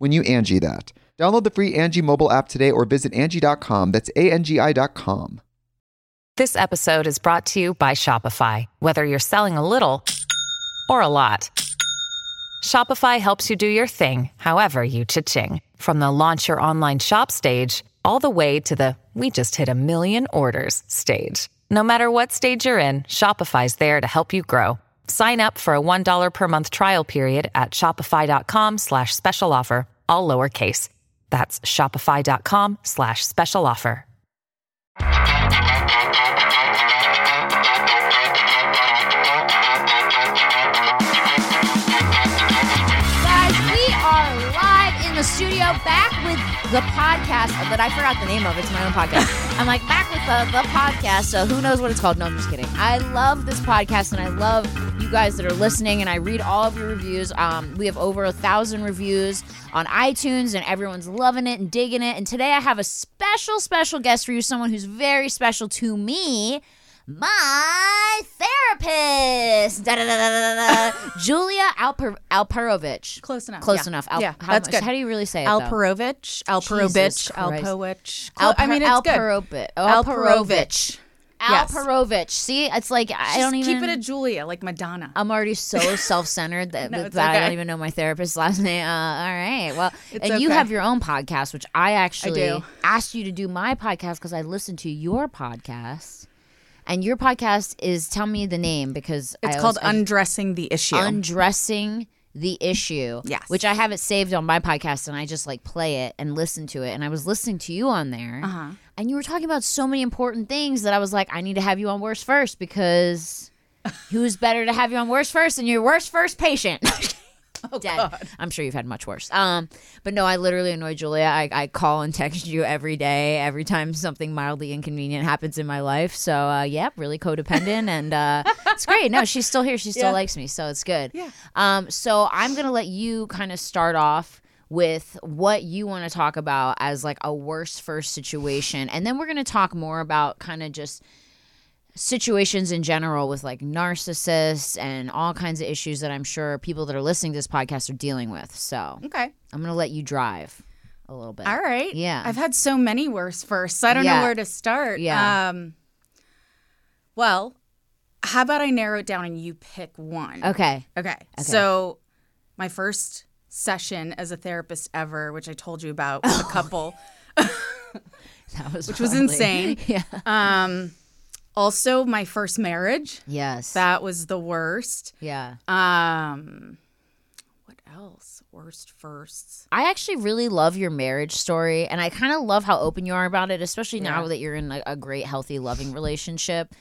when you Angi that. Download the free Angi mobile app today or visit Angi.com. That's A-N-G-I dot com. This episode is brought to you by Shopify. Whether you're selling a little or a lot, Shopify helps you do your thing, however you cha-ching. From the launch your online shop stage, all the way to the we just hit a million orders stage. No matter what stage you're in, Shopify's there to help you grow. Sign up for a $1 per month trial period at shopify.com slash special offer, all lowercase. That's shopify.com slash special offer. Guys, we are live in the studio, back with the podcast that I forgot the name of. It's my own podcast. I'm like back with the, the podcast. So who knows what it's called? No, I'm just kidding. I love this podcast, and I love you guys that are listening. And I read all of your reviews. Um, we have over a thousand reviews on iTunes, and everyone's loving it and digging it. And today I have a special, special guest for you. Someone who's very special to me my therapist, da, da, da. Julia Alper- Alperovich. Close enough. Close yeah. enough. Al- yeah, how that's much- good. How do you really say it? Alperovich, Alperovich. Alpowich. Alper- I mean, it's good. Alperovich. Alperovich. Yes. Alperovich. See, it's like I Just don't even keep it a Julia, like Madonna. I'm already so self-centered that, No, that it's I don't even know my therapist's last name. Uh, all right, well, It's and you have your own podcast, which I actually do. asked you to do my podcast because I listened to your podcast, and your podcast is tell me the name because it's I called Undressing the Issue. undressing the issue. Yes. which I have it saved on my podcast, and I just like play it and listen to it. And I was listening to you on there, Uh-huh. And you were talking about so many important things that I was like, I need to have you on worst first because. Who's better to have you on worst first than your worst first patient? oh, Dead. I'm sure you've had much worse. Um, but no, I literally annoy Julia. I, I call and text you every day, every time something mildly inconvenient happens in my life. So uh, yeah, really codependent, and uh, it's great. No, she's still here. She still Yeah. likes me, so it's good. Yeah. Um, so I'm gonna let you kind of start off with what you want to talk about as like a worst first situation, and then we're gonna talk more about kind of just situations in general with like narcissists and all kinds of issues that I'm sure people that are listening to this podcast are dealing with. So okay. I'm gonna let you drive a little bit. All right. Yeah. I've had so many worse firsts. I don't Yeah. know where to start. Yeah. Um, well, how about I narrow it down and you pick one? Okay. Okay. So, my first session as a therapist ever, which I told you about, with a couple. That was Which was insane. yeah. Um, also, my first marriage. Yes. That was the worst. yeah. Um, what else? Worst firsts. I actually really love your marriage story, and I kind of love how open you are about it, especially now Yeah. that you're in a, a great, healthy, loving relationship.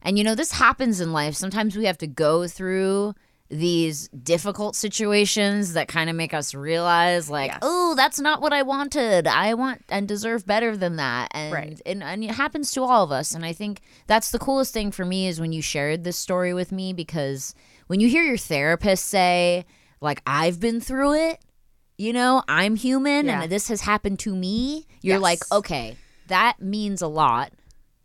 And you know, this happens in life. Sometimes we have to go through these difficult situations that kind of make us realize, like, Yes. oh, that's not what I wanted. I want and deserve better than that. And, Right. and and it happens to all of us. And I think that's the coolest thing for me is when you shared this story with me because when you hear your therapist say, like, I've been through it, you know, I'm human Yeah. and this has happened to me, you're Yes. like, okay, that means a lot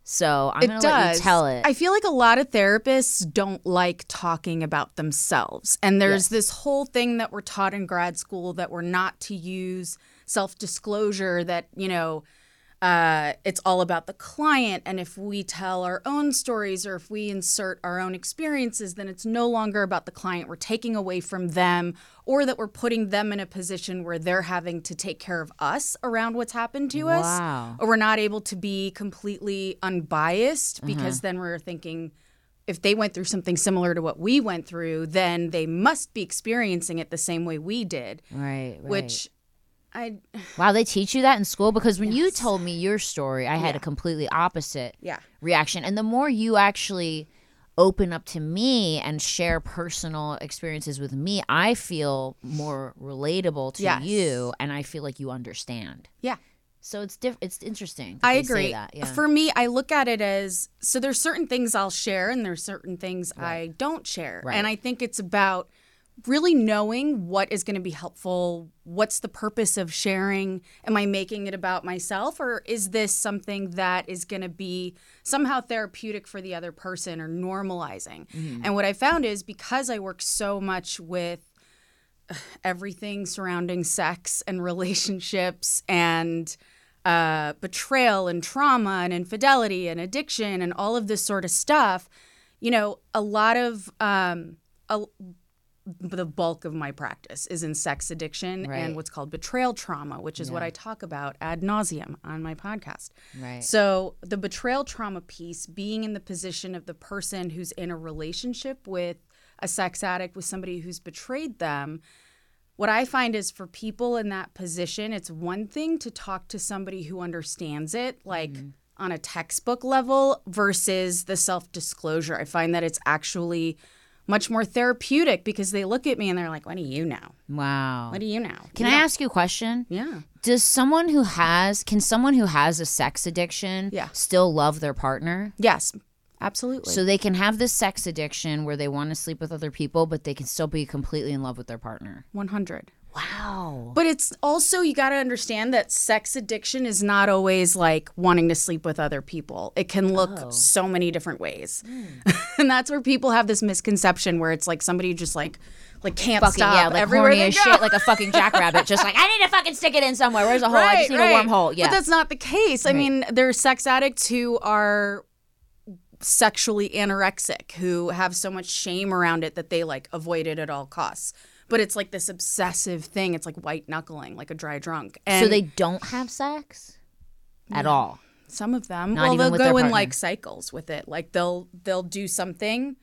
So I'm it gonna does. let you tell it. I feel like a lot of therapists don't like talking about themselves. And there's Yes. this whole thing that we're taught in grad school that we're not to use self disclosure, that, you know, uh, it's all about the client. And if we tell our own stories or if we insert our own experiences, then it's no longer about the client. We're taking away from them or that we're putting them in a position where they're having to take care of us around what's happened to us or we're not able to be completely unbiased Uh-huh. because then we're thinking if they went through something similar to what we went through, then they must be experiencing it the same way we did. right, right. Which I wow, they teach you that in school because when you told me your story, I had a completely opposite Yeah. reaction. And the more you actually open up to me and share personal experiences with me, I feel more relatable to Yes. you, and I feel like you understand. yeah. So it's diff- It's interesting. that I they say agree. That. Yeah. For me, I look at it as so there's certain things I'll share and there's certain things I don't share. And I think it's about really knowing what is going to be helpful. What's the purpose of sharing? Am I making it about myself or is this something that is going to be somehow therapeutic for the other person or normalizing? Mm-hmm. And what I found is because I work so much with everything surrounding sex and relationships and uh, betrayal and trauma and infidelity and addiction and all of this sort of stuff, you know, a lot of um, a, the bulk of my practice is in sex addiction Right. and what's called betrayal trauma, which is what I talk about ad nauseum on my podcast. right. So, the betrayal trauma piece, being in the position of the person who's in a relationship with a sex addict, with somebody who's betrayed them, what I find is for people in that position, it's one thing to talk to somebody who understands it, like mm-hmm. on a textbook level, versus the self disclosure. I find that it's actually much more therapeutic because they look at me and they're like, What do you know? wow. What do you know? Can You I know? ask you a question? Yeah. Does someone who has can someone who has a sex addiction Yeah. still love their partner? Yes, absolutely. So they can have this sex addiction where they want to sleep with other people, but they can still be completely in love with their partner. 100. Wow. But it's also you got to understand that sex addiction is not always like wanting to sleep with other people. It can look Oh. so many different ways. Hmm. and that's where people have this misconception where it's like somebody just like like can't Fucking stop yeah, like everywhere horny as shit, like a fucking jackrabbit. Just like I need to fucking stick it in somewhere. Where's a hole? I just need a wormhole. Yeah. But that's not the case. I mean, there are sex addicts who are sexually anorexic who have so much shame around it that they like avoid it at all costs. But it's like this obsessive thing. It's like white knuckling, like a dry drunk. And so they don't have sex at all. some of them, Not well, even they'll go in like cycles with it. Like they'll they'll do something,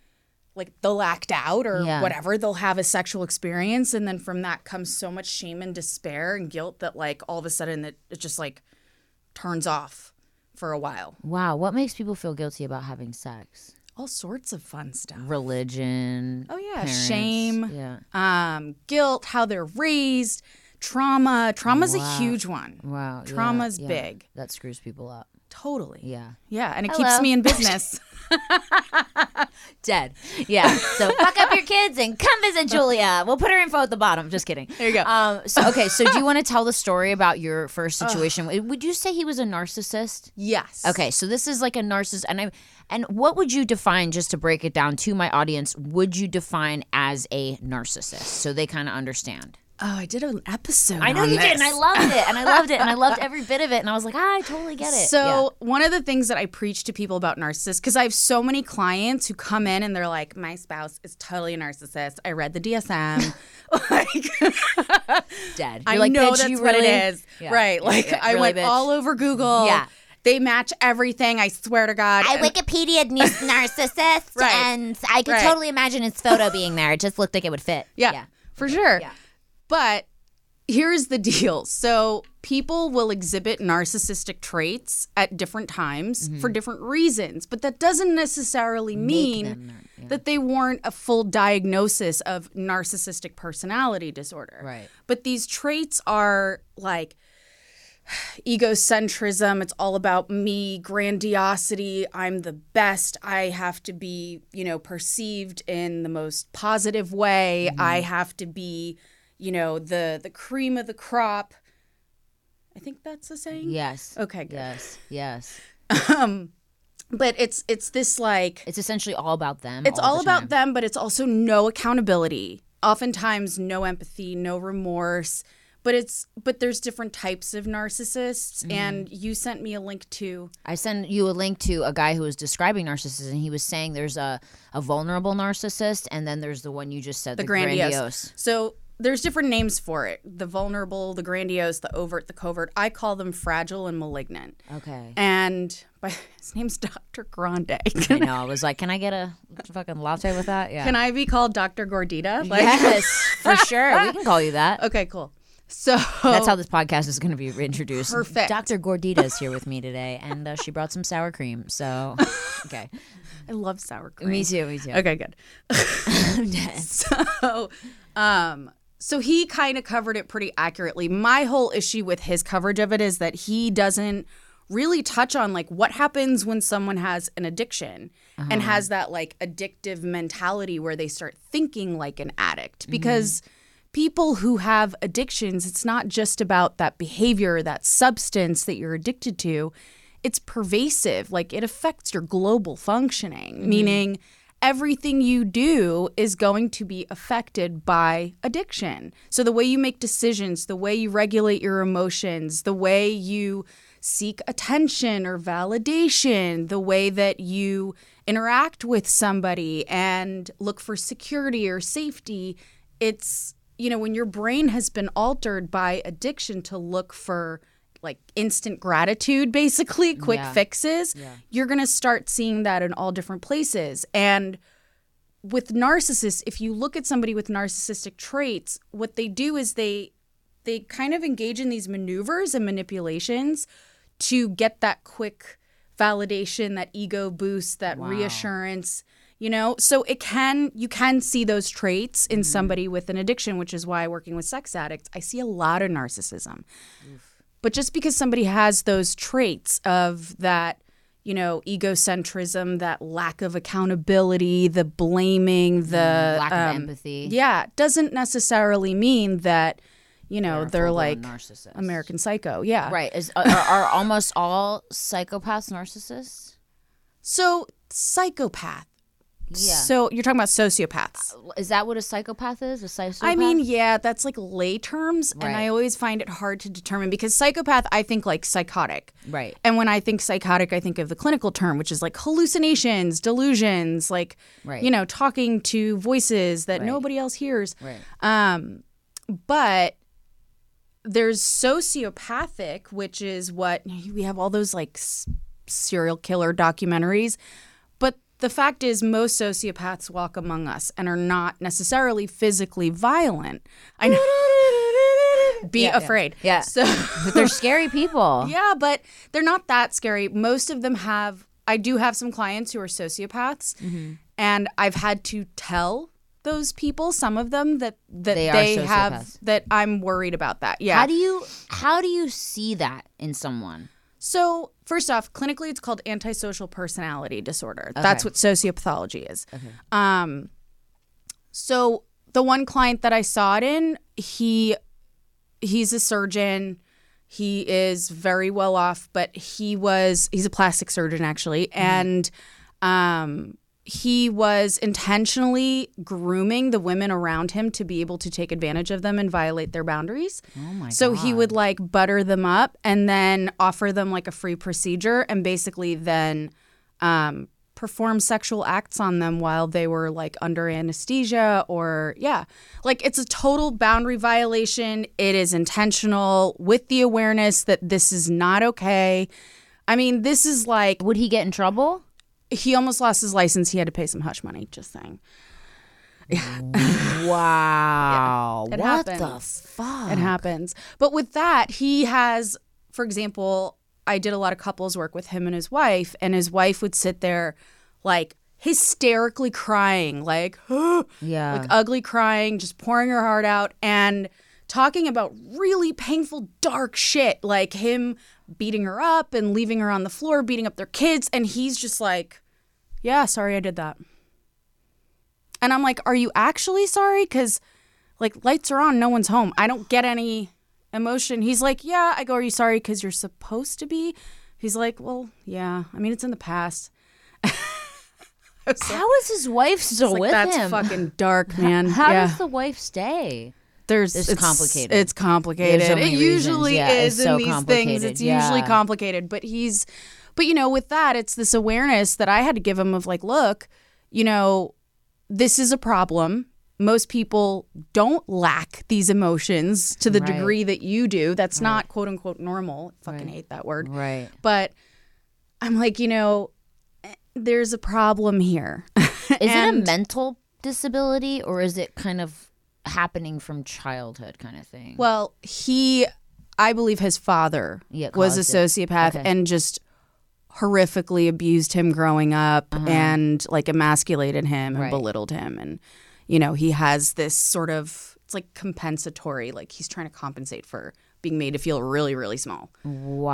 like they'll act out or Yeah. whatever. They'll have a sexual experience, and then from that comes so much shame and despair and guilt that like all of a sudden it, it just like turns off for a while. Wow. What makes people feel guilty about having sex? All sorts of fun stuff. Religion. Oh yeah, parents. shame, Yeah. um, guilt, how they're raised, trauma. Trauma's a huge one. Wow. yeah, Trauma's yeah. big. That screws people up. Totally. Yeah. Yeah, and it Hello. keeps me in business. Dead. Yeah. So fuck up your kids and come visit Julia. We'll put her info at the bottom. Just kidding. There you go. Um, so okay. So do you want to tell the story about your first situation? Would you say he was a narcissist? yes. Okay, so this is like a narcissist, and I, and what would you define just to break it down to my audience? Would you define as a narcissist so they kind of understand? Oh, I did an episode. I know you did, and I loved it, and I loved it, and I loved every bit of it, and I was like, ah, I totally get it. So one of the things that I preach to people about narcissists, because I have so many clients who come in and they're like, "My spouse is totally a narcissist. I read the DSM. like, dead. I You're like, know that's you what really-" it is. Yeah, Right? Like yeah, I went bitch. all over Google. Yeah. They match everything. I swear to God. I And- Wikipedia narcissist, Right. and I could Right. totally imagine his photo being there. It just looked like it would fit. Yeah, for sure. Yeah. But here's the deal. So people will exhibit narcissistic traits at different times mm-hmm. for different reasons, but that doesn't necessarily mean them nar- yeah. that they warrant a full diagnosis of narcissistic personality disorder. Right. But these traits are like egocentrism it's all about me grandiosity i'm the best i have to be you know perceived in the most positive way mm-hmm. i have to be you know the the cream of the crop i think that's the saying Yes. okay good Yes. Yes. um but it's it's this like It's essentially all about them. it's all the about them, but it's also no accountability. Oftentimes, no empathy, no remorse. But it's but there's different types of narcissists, Mm-hmm. and you sent me a link to I sent you a link to a guy who was describing narcissism. and He was saying there's a, a vulnerable narcissist, and then there's the one you just said, the, the, grandiose. So there's different names for it: the vulnerable, the grandiose, the overt, the covert. I call them fragile and malignant. Okay. And by, his name's Dr. Grande. I know. I was like, can I get a fucking latte with that? Yeah. Can I be called Dr. Gordita? Like, yes, for sure. We can call you that. Okay, cool. So That's how this podcast is going to be introduced. Perfect. Dr. Gordita is here with me today, and uh, she brought some sour cream. So, okay. I love sour cream. Me too. Me too. Okay, good. so, um, so he kind of covered it pretty accurately. My whole issue with his coverage of it is that he doesn't really touch on like what happens when someone has an addiction and uh-huh. has that like addictive mentality where they start thinking like an addict. Mm-hmm. Because people who have addictions it's not just about that behavior that substance that you're addicted to. It's pervasive like it affects your global functioning. Mm-hmm. Meaning everything you do is going to be affected by addiction. So the way you make decisions, the way you regulate your emotions, the way you seek attention or validation, the way that you interact with somebody and look for security or safety, it's you know when your brain has been altered by addiction to look for like instant gratitude basically quick Yeah. fixes you're going to start seeing that in all different places. And with narcissists if you look at somebody with narcissistic traits what they do is they they kind of engage in these maneuvers and manipulations to get that quick validation that ego boost that reassurance you know? So it can you can see those traits in mm-hmm. somebody with an addiction which is why working with sex addicts i see a lot of narcissism but just because somebody has those traits of that, you know, egocentrism, that lack of accountability, the blaming, the Lack of um, empathy. yeah, doesn't necessarily mean that, you know, They're they're, like. American Psycho. Yeah. Right. Is, are, are almost all psychopaths narcissists? So psychopath. Yeah. So you're talking about sociopaths. Is that what a psychopath is? A psychopath? I mean, yeah, that's like lay terms, and I always find it hard to determine because psychopath, I think like psychotic. Right. And when I think psychotic, I think of the clinical term, which is like hallucinations, delusions, like, Right. you know, talking to voices that nobody else hears. Right. Um, but there's sociopathic, which is what we have all those like serial killer documentaries. The fact is, most sociopaths walk among us and are not necessarily physically violent. I know. Be afraid. Yeah. So. But they're scary people. Yeah, but they're not that scary. Most of them have. I do have some clients who are sociopaths, Mm-hmm. and I've had to tell those people, some of them, that that They they, have that I'm worried about that. Yeah. How do you how do you see that in someone? so first off, clinically, it's called antisocial personality disorder. That's what sociopathology is. Um, so the one client that I saw it in, he he's a surgeon. He is very well off, but he was he's a plastic surgeon actually, and um, he was intentionally grooming the women around him to be able to take advantage of them and violate their boundaries. Oh my So he would like butter them up and then offer them like a free procedure and basically then um, perform sexual acts on them while they were like under anesthesia or yeah. Like it's a total boundary violation. It is intentional with the awareness that this is not okay. I mean, this is like Would he get in trouble? He almost lost his license. He had to pay some hush money, just saying. Wow. it what the fuck? It happens. But with that, he has, for example, I did a lot of couples work with him and his wife, and his wife would sit there like hysterically crying, like, Yeah. like ugly crying, just pouring her heart out and talking about really painful, dark shit, like him beating her up and leaving her on the floor, beating up their kids. And he's just like, yeah, sorry I did that. And I'm like, are you actually sorry? Because like lights are on, no one's home. I don't get any emotion. He's like, yeah. I go, are you sorry because you're supposed to be? He's like, well, yeah. I mean, it's in the past. How is his wife still Like, with that's him? fucking dark, man. How yeah. does the wife stay? There's It's complicated. It's complicated. So it usually reasons. Yeah, is it's so in these things. It's usually complicated. But he's, but you know, with that, it's this awareness that I had to give him of like, look, you know, this is a problem. Most people don't lack these emotions to the Right. degree that you do. That's not quote unquote normal. I fucking hate that word. Right. But I'm like, you know, there's a problem here. Is it a mental disability or is it kind of happening from childhood kind of thing? Well, he, I believe his father Yeah, was a sociopath Okay. and just horrifically abused him growing up and like emasculated him and Uh-huh. Right. belittled him. And, you know, he has this sort of, it's like compensatory, like he's trying to compensate for being made to feel really, really small.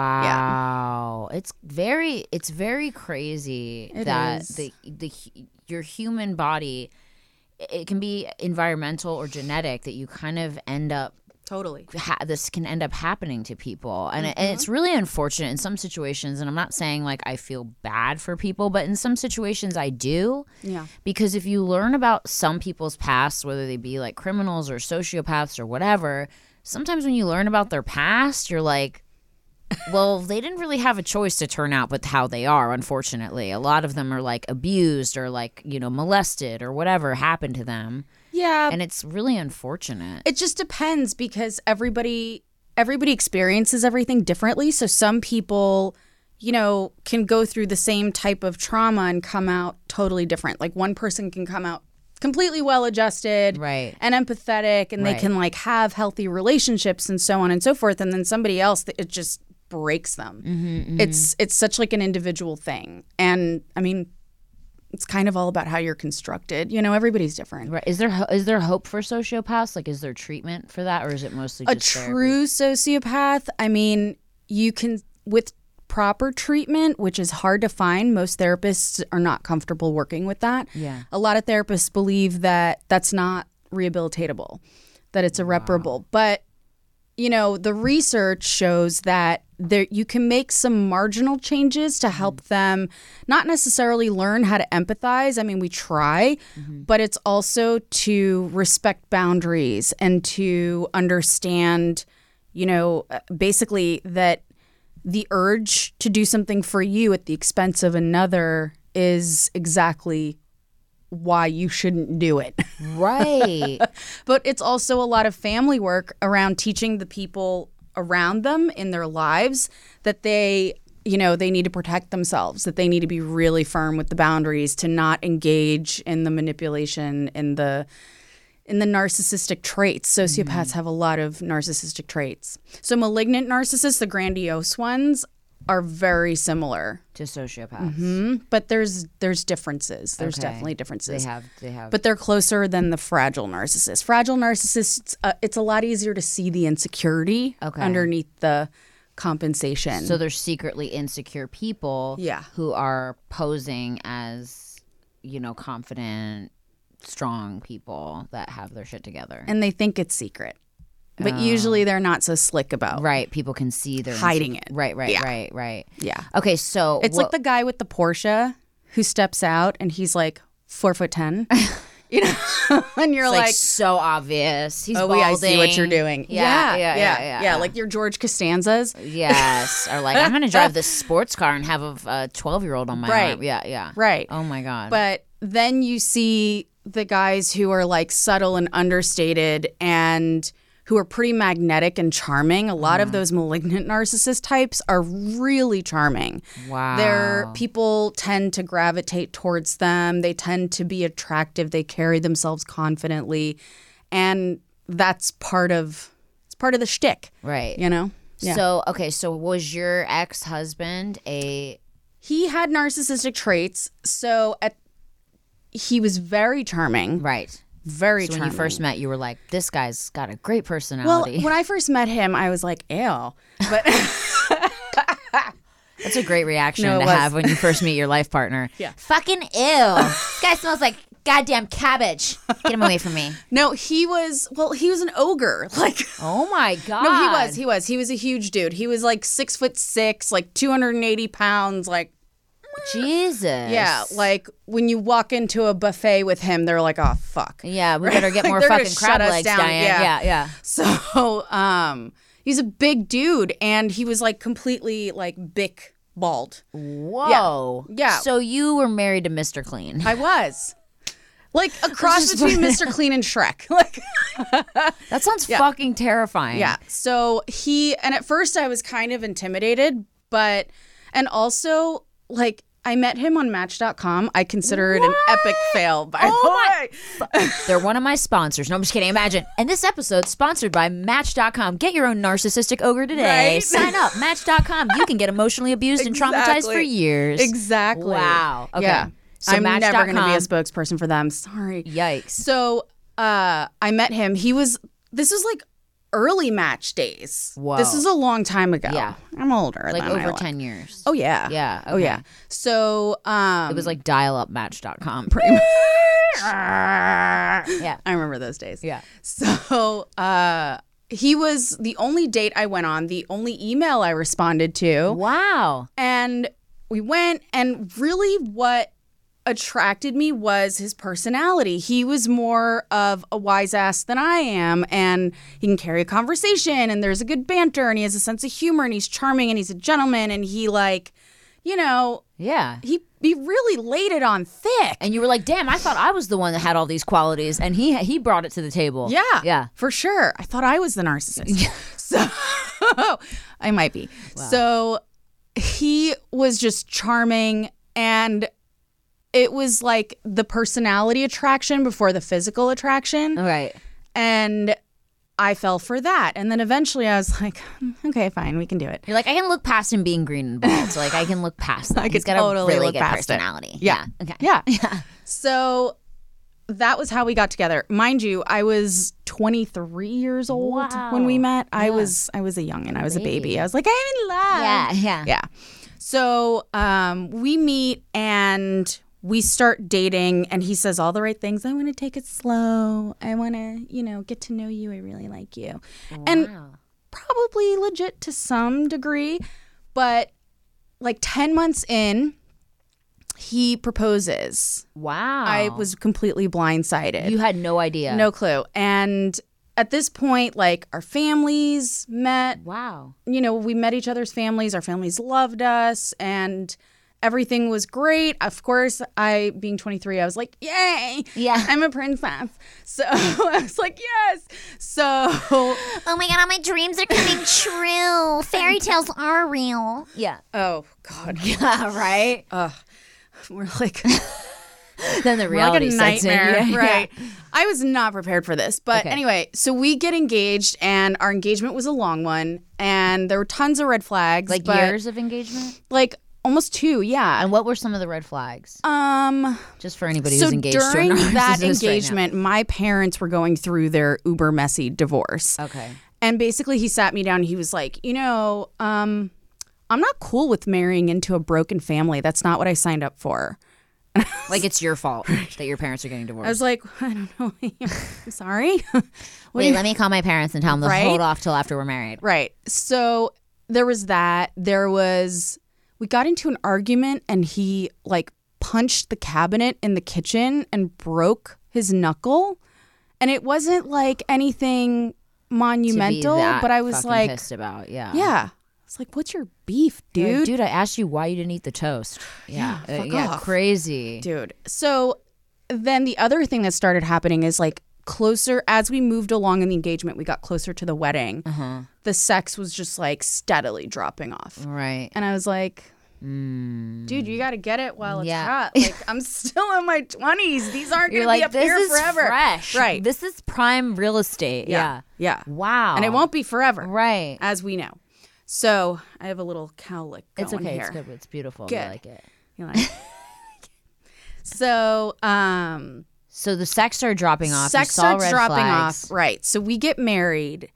Wow. It's very it's very crazy It that is. the the your human body it can be environmental or genetic that you kind of end up Totally. ha- this can end up happening to people and, it, and it's Mm-hmm. really unfortunate in some situations and i'm not saying like i feel bad for people but in some situations i do Yeah. because if you learn about some people's past whether they be like criminals or sociopaths or whatever sometimes when you learn about their past you're like well they didn't really have a choice to turn out with how they are unfortunately a lot of them are like abused or like you know molested or whatever happened to them Yeah. and it's really unfortunate It just depends because everybody everybody experiences everything differently. So some people, you know, can go through the same type of trauma and come out totally different. Like one person can come out completely well adjusted Right. and empathetic and they Right. can like have healthy relationships and so on and so forth and then somebody else it just breaks them. Mm-hmm, It's it's such like an individual thing. And I mean it's kind of all about how you're constructed. You know, everybody's different. Right. Is there ho- is there hope for sociopaths? Like, is there treatment for that, or is it mostly a just therapy? true sociopath i mean you can with proper treatment which is hard to find most therapists are not comfortable working with that Yeah. a lot of therapists believe that that's not rehabilitatable that it's irreparable but you know the research shows that there you can make some marginal changes to help them not necessarily learn how to empathize. I mean we try but it's also to respect boundaries and to understand you know uh, basically that the urge to do something for you at the expense of another is exactly why you shouldn't do it. Right. but it's also a lot of family work around teaching the people around them in their lives that they you know they need to protect themselves that they need to be really firm with the boundaries to not engage in the manipulation and the in the narcissistic traits. Sociopaths mm-hmm. have a lot of narcissistic traits. So malignant narcissists the grandiose ones are very similar to sociopaths. Hmm? but there's there's differences there's Okay. definitely They differences have. They have. but they're closer than the fragile narcissist. Fragile narcissists, uh, it's a lot easier to see the insecurity Okay. underneath the compensation. so they're secretly insecure people. Yeah. Who are posing as, you know, confident, strong people that have their shit together. and they think it's secret, but oh. usually they're not so slick about. right. People can see they're Hiding inse- it. Right. Right. Yeah. Right. Right. Yeah, Okay. So it's like the guy with the Porsche who steps out and he's like four foot ten. you know, and you're It's like, like. so obvious. He's Oh, we, I see what you're balding. doing. Yeah, yeah, yeah, yeah. Like your George Costanzas. Yes, or like I'm gonna drive this sports car and have a twelve year old on my Right. arm. Yeah, yeah. Right. Oh my god. But then you see the guys who are like subtle and understated and who are pretty magnetic and charming. A lot Mm-hmm. of those malignant narcissist types are really charming. wow. Their people tend to gravitate towards them. They tend to be attractive. They carry themselves confidently, and that's part of it's part of the shtick. right. You know. Yeah. So okay, so was your ex husband a he had narcissistic traits. So at he was very charming. right? Very So when you first met, you were like, "This guy's got a great personality." Well, personality." when I first met him, I was like, ew. But That's a great reaction No, to was. have when you first meet your life partner. Yeah. Fucking ew. this guy smells like goddamn cabbage. Get him away from me. no, he was, well, he was an ogre. Like, Oh my god. no, he was, he was, he was a huge dude. He was like six foot six, like 280 pounds, like, Jesus. Yeah, like when you walk into a buffet with him, they're like, "Oh fuck." Yeah, we better get Like, more fucking crab legs, down. Diane. Yeah. Yeah, yeah. So, um, he's a big dude, and he was like completely like bick bald. Whoa. Yeah. So you were married to Mr. Clean. I was. Like a cross between. Mr. Clean and Shrek. Like That sounds fucking terrifying. Yeah. So he and at first I was kind of intimidated, but and also like I met him on Match.com. I consider it an epic fail. By Oh the way, They're one of my sponsors. No, I'm just kidding. Imagine. And this episode sponsored by Match.com. Get your own narcissistic ogre today. Right? Sign up. Match.com. You can get emotionally abused and traumatized for Exactly. years. exactly. Wow. Okay. Yeah. So I'm never going to be a spokesperson for them. Sorry. Yikes. So uh, I met him. He was. This was like early match days. Whoa. This is a long time ago. Yeah. I'm older. Like than I over 10 years. Oh yeah. Yeah, Oh yeah. So um, It was like dial up match.com. pretty much. Yeah. I remember those days. Yeah. So uh, he was the only date I went on, the only email I responded to. Wow. And we went, and really what attracted me was his personality. He was more of a wise ass than I am, and he can carry a conversation, and there's a good banter, and he has a sense of humor, and he's charming, and he's a gentleman, and he, like, you know, Yeah. he, he really laid it on thick. And you were like, "Damn, I thought I was the one that had all these qualities," and he he brought it to the table. Yeah. yeah. For sure. I thought I was the narcissist. so I might be. So he was just charming and it was like the personality attraction before the physical attraction. Right. And I fell for that. And then eventually I was like, "Hmm, okay, fine, we can do it. You're like, I can look past him being green and bald. So like, I can look past that. I He's got totally a really look good past it. personality. Yeah. Okay. Yeah. Yeah. So that was how we got together. Mind you, I was 23 years old when we Wow. met. I Yeah. was I was a youngin. I was a Baby. baby. I was like, I'm in love. Yeah. Yeah. Yeah. So um, we meet and we start dating, and he says all the right things. I want to take it slow. I want to, you know, get to know you. I really like you. And probably legit to some degree, but like 10 months in, he proposes. Wow. I was completely blindsided. You had no idea. no clue. And at this point, like our families met Wow. you know, we met each other's families. Our families loved us, and everything was great. Of course, I, being 23, I was like, yay, Yeah. I'm a princess. So I was like, yes. So Oh my god, all my dreams are coming true. Fairy tales are real. Yeah. oh god, Yeah. Right. Ugh. we're like, Then the like reality a sets in. nightmare, Yeah, right? I was not prepared for this, but Okay. anyway, so we get engaged, and our engagement was a long one, and there were tons of red flags, Like years of engagement. like almost two, yeah. And what were some of the red flags? Um. Just for anybody so who's engaged during to a that right now. engagement, my parents were going through their uber messy divorce, Okay. and basically he sat me down. and He was like, you know, um, I'm not cool with marrying into a broken family. That's not what I signed up for. Like it's your fault that your parents are getting divorced. I was like, I don't know. I'm sorry. What do Wait, you- let me call my parents and tell them to Right? hold off till after we're married. Right. So there was that. There was we got into an argument and he like punched the cabinet in the kitchen and broke his knuckle. And it wasn't like anything monumental, but I was like, pissed about. Yeah. yeah. It's like, what's your beef, You're like, dude? dude, I asked you why you didn't eat the toast. Yeah. Yeah, Uh, yeah. Crazy. Dude. So then the other thing that started happening is like closer as we moved along in the engagement, we got closer to the wedding. Uh-huh. The sex was just like steadily dropping off. Right. And I was like, Mm. dude, you got to get it while it's Yeah. hot. Like I'm still in my 20s. These aren't going to like, be up this here is forever. fresh. Right. This is prime real estate. Yeah. Yeah. Wow. And it won't be forever, Right. as we know. So I have a little cowlick going It's okay. here. It's good. It's beautiful. I like it. You like- it. so um So the sex started dropping off. sex starts dropping flags. off. Right. So we get married.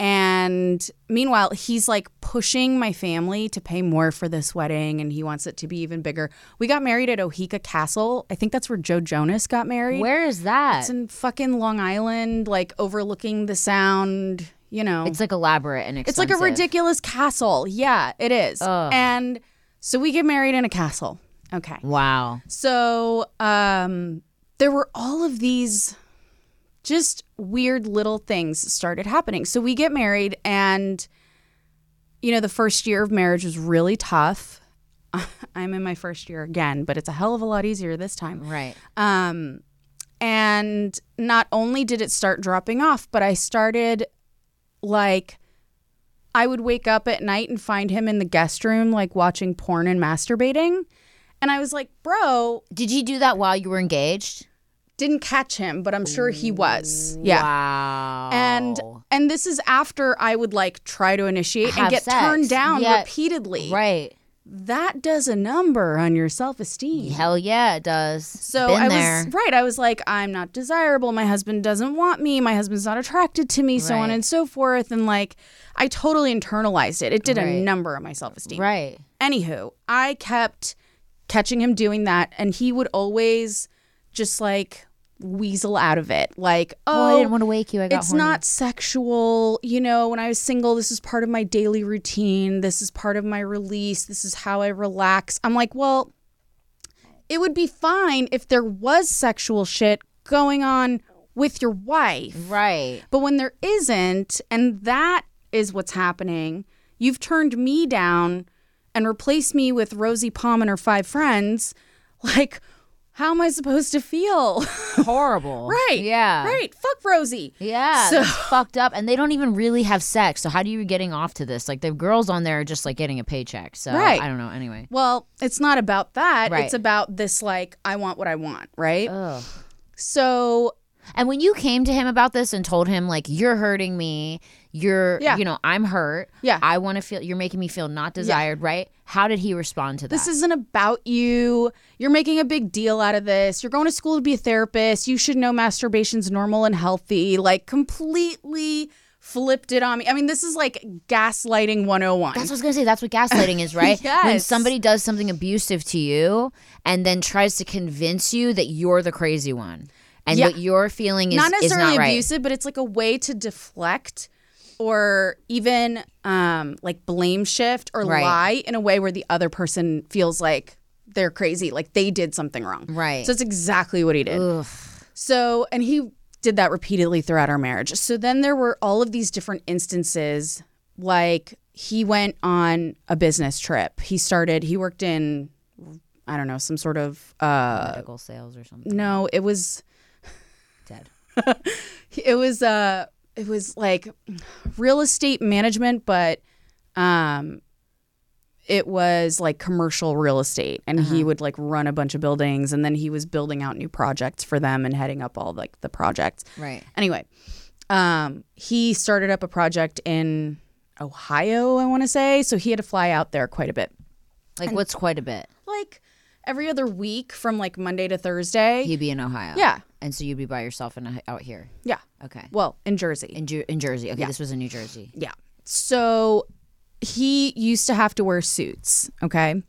And meanwhile, he's like pushing my family to pay more for this wedding and he wants it to be even bigger. We got married at Oheka Castle. I think that's where Joe Jonas got married. Where is that? It's in fucking Long Island, like overlooking the sound, you know. It's like elaborate and It's like a ridiculous castle. Yeah, it is. Ugh. And so we get married in a castle. Okay. Wow. So um, there were all of these just weird little things started happening. So we get married, and you know, the first year of marriage was really tough. I'm in my first year again, but it's a hell of a lot easier this time. Right. Um, and not only did it start dropping off, but I started like I would wake up at night and find him in the guest room, like watching porn and masturbating. And I was like, bro, Did you do that while you were engaged? Didn't catch him, but I'm sure he was. Yeah. Wow. And and this is after I would like try to initiate and get sex. turned down Yeah. repeatedly. right. That does a number on your self-esteem. Hell yeah, it does. So Been I there. was right. I was like, I'm not desirable. My husband doesn't want me. My husband's not attracted to me. So on Right. and so forth. And like, I totally internalized it. It did a Right. number on my self esteem. Right. Anywho, I kept catching him doing that, and he would always just like weasel out of it. Like, Oh, oh, I didn't oh, want to wake you. I got it's horny. not sexual. You know, when I was single, this is part of my daily routine. This is part of my release. This is how I relax. I'm like, well, it would be fine if there was sexual shit going on with your wife. right. But when there isn't, and that is what's happening, you've turned me down and replaced me with Rosie Palm and her five friends. Like, how am I supposed to feel? Horrible. right. Yeah. Right. Fuck Rosie. Yeah, So- fucked up, and they don't even really have sex. So how do you getting off to this? Like the girls on there are just like getting a paycheck. So Right. I don't know. Anyway, Well, it's not about that. Right. It's about this, like, I want what I want, right? Ugh. So, And when you came to him about this and told him like you're hurting me, you're Yeah. you know I'm hurt. Yeah. I want to feel. You're making me feel not desired. Right? How did he respond to that? this isn't about you. You're making a big deal out of this. You're going to school to be a therapist. You should know masturbation's normal and healthy. Like, completely flipped it on me. I mean, this is like gaslighting 101. That's what I was gonna say. That's what gaslighting is, right? yes. When somebody does something abusive to you and then tries to convince you that you're the crazy one, and Yeah. what you're feeling is not is necessarily not right. abusive, but it's like a way to deflect or even um, like blame shift or Right. lie in a way where the other person feels like they're crazy, like they did something wrong. Right. So it's exactly what he did. So, and he did that repeatedly throughout our marriage. So then there were all of these different instances. Like he went on a business trip. He started, he worked in, I don't know, some sort of, uh, Medical sales or something. no, it was, Dead. it was, uh, it was like real estate management, but, um, it was like commercial real estate and he would like run a bunch of buildings and then he was building out new projects for them and heading up all like the projects Right. Anyway, um, he started up a project in Ohio, I want to say. So he had to fly out there quite a bit, Like what's quite a bit. like every other week from like Monday to Thursday. He'd be in Ohio. Yeah. And so you'd be by yourself in a, out here. yeah. Okay. Well, in Jersey. In, Ju- in Jersey. Okay, this was in New Jersey. yeah. So he used to have to wear suits, okay,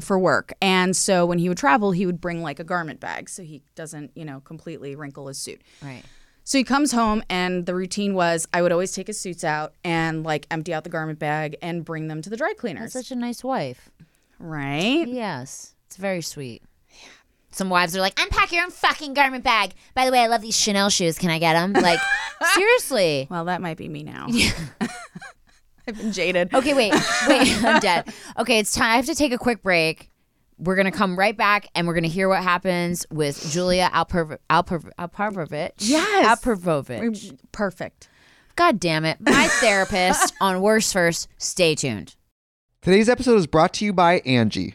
for work. And so when he would travel, he would bring like a garment bag so he doesn't, you know, completely wrinkle his suit. Right. So he comes home, and the routine was I would always take his suits out and like empty out the garment bag and bring them to the dry cleaners. Such a nice wife. right? Yes. It's very sweet. Some wives are like, unpack your own fucking garment bag. By the way, I love these Chanel shoes. Can I get them? Like, seriously. Well, that might be me now. Yeah. I've been jaded. Okay, wait, wait, I'm dead. Okay, it's time. I have to take a quick break. We're gonna come right back, and we're gonna hear what happens with Julia Alper Alper Alperovich. Yes. Alperovich. Perfect. God damn it, my therapist on Worst First. Stay tuned. Today's episode is brought to you by Angi.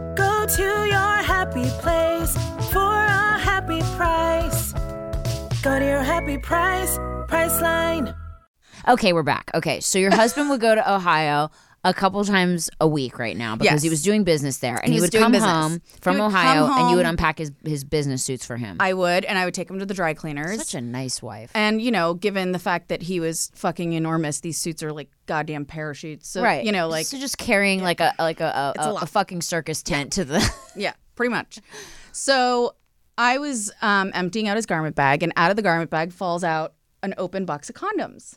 To your happy place for a happy price. Go to your happy price, Priceline. Okay, we're back. Okay, so your husband would go to Ohio a couple times a week right now because Yes. he was doing business there, and He was would doing come business. home He from come Ohio, and you would home- unpack his his business suits for him. I would, and I would take him to the dry cleaners. Such a nice wife. and you know, given the fact that he was fucking enormous, these suits are like goddamn parachutes. So, right, you know, like so just carrying like a like a a, a a, lot. a fucking circus tent to the. Yeah, pretty much. So I was um, emptying out his garment bag, and out of the garment bag falls out an open box of condoms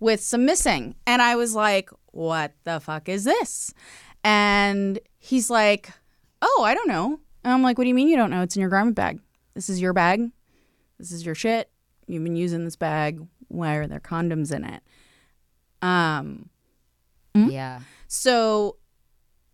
with some missing. And I was like, what the fuck is this? And he's like, oh, I don't know. And I'm like, what do you mean you don't know? It's in your garment bag. This is your bag. This is your shit. You've been using this bag. Why are there condoms in it? Um, yeah, so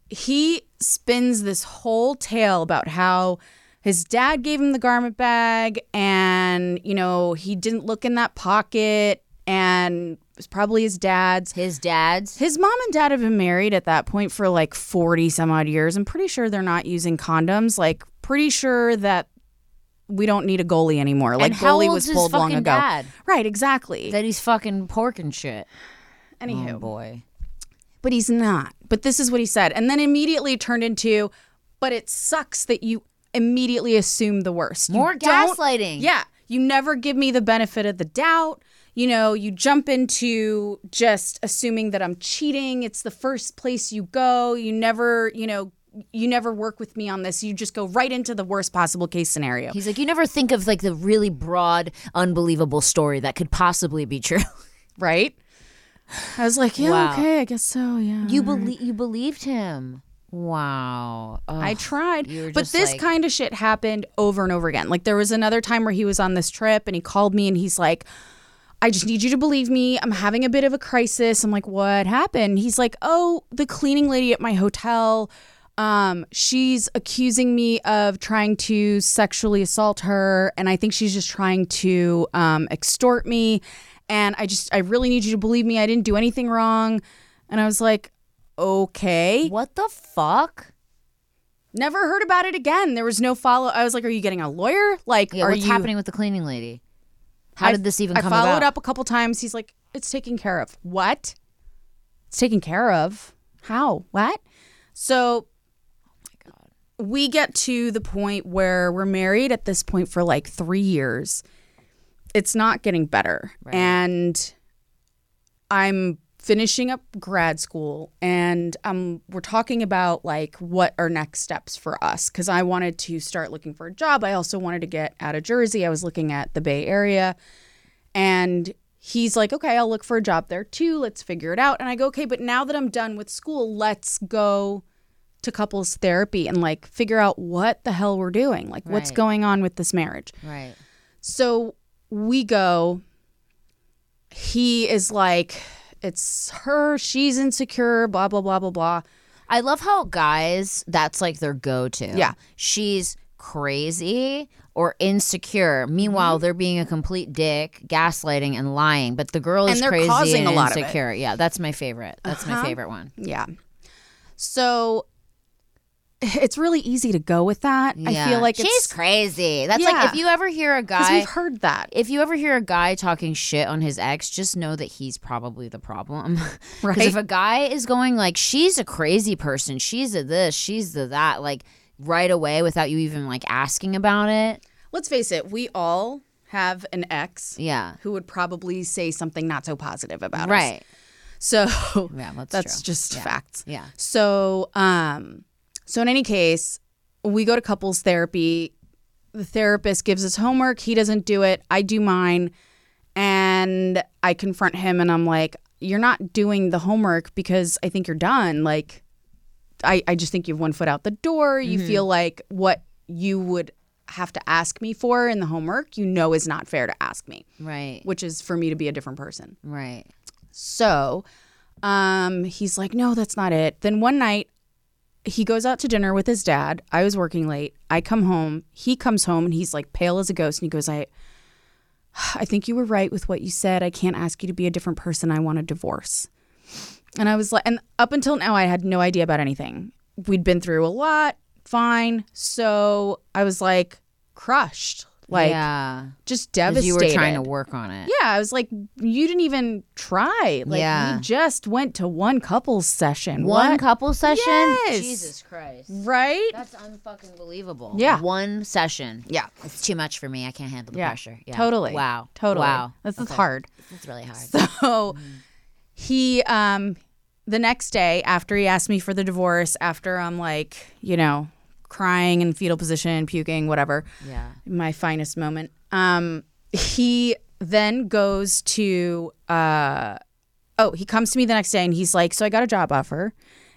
he spins this whole tale about how his dad gave him the garment bag and, you know, he didn't look in that pocket and was probably his dad's. his dad's. His mom and dad have been married at that point for like 40 some odd years. I'm pretty sure they're not using condoms. Like, pretty sure that we don't need a goalie anymore. Like, goalie was pulled long ago. dad? Right, exactly. That he's fucking pork and shit. Anywho. Oh boy. but he's not. But this is what he said. And then immediately turned into, but it sucks that you immediately assume the worst. More gaslighting. Yeah. You never give me the benefit of the doubt. You know, you jump into just assuming that I'm cheating. It's the first place you go. You never, you know, you never work with me on this. You just go right into the worst possible case scenario. He's like, you never think of like the really broad, unbelievable story that could possibly be true. right? I was like, yeah, Wow. okay, I guess so. Yeah. You believe you believed him. Wow. I tried. But this like- kind of shit happened over and over again. Like there was another time where he was on this trip and he called me and he's like, I just need you to believe me. I'm having a bit of a crisis. I'm like, what happened? He's like, oh, the cleaning lady at my hotel. Um, she's accusing me of trying to sexually assault her, and I think she's just trying to um, extort me. And I just, I really need you to believe me. I didn't do anything wrong. And I was like, okay. What the fuck? Never heard about it again. There was no follow. I was like, "Are you getting a lawyer? Like, Yeah, are what's you?" happening with the cleaning lady? How I- did this even I come followed about? up a couple times. He's like, "It's taken care of." What? It's taken care of? How? What? So, oh we get to the point where we're married at this point for like three years. It's not getting better, and I'm finishing up grad school and um we're talking about like what are next steps for us cuz I wanted to start looking for a job. I also wanted to get out of Jersey. I was looking at the Bay Area and he's like, "Okay, I'll look for a job there too. Let's figure it out." And I go, "Okay, but now that I'm done with school, let's go to couples therapy and like figure out what the hell we're doing. Like what's going on with this marriage." right. So we go. He is like, it's her, she's insecure, blah, blah, blah, blah, blah. I love how guys that's like their go-to. Yeah. She's crazy or insecure. Meanwhile, they're being a complete dick, gaslighting and lying. But the girl And is they're crazy causing and a lot of it. insecure. Yeah, that's my favorite. That's my Uh-huh. favorite one. Yeah. So it's really easy to go with that. I feel like she's it's crazy. That's Yeah. like if you ever hear a guy we've heard that. if you ever hear a guy talking shit on his ex, just know that he's probably the problem. Right. if a guy is going like, she's a crazy person, she's a this, she's the that, like right away without you even like asking about it. Let's face it, we all have an ex Yeah. who would probably say something not so positive about us. Right. So Yeah, that's, that's just Yeah. facts. Yeah. So, um, so in any case, we go to couples therapy. The therapist gives us homework. He doesn't do it. I do mine, and I confront him, and I'm like, "You're not doing the homework because I think you're done. Like, I, I just think you have one foot out the door. You Mm-hmm. feel like what you would have to ask me for in the homework, you know, is not fair to ask me, Right. which is for me to be a different person." Right. So um, he's like, no, that's not it. Then one night, he goes out to dinner with his dad. I was working late. I come home. He comes home and he's like pale as a ghost. And he goes, I, I think you were right with what you said. I can't ask you to be a different person. I want a divorce. And I was like, and up until now, I had no idea about anything. We'd been through a lot. Fine. So I was like crushed, like yeah. just devastated. You were trying to work on it. Yeah, I was like, you didn't even try. Like, Yeah. we just went to one couples session. One What? couple session? Yes. Jesus Christ. right? That's unfucking believable. Yeah. One session. Yeah, It's too much for me. I can't handle the yeah, pressure. Yeah. totally. Wow. totally. Wow. this is Okay. hard. It's really hard. So he, um, the next day after he asked me for the divorce, after I'm like, you know, crying in fetal position, puking, whatever, yeah. my finest moment. Um, he then goes to uh, oh, he comes to me the next day and he's like, so I got a job offer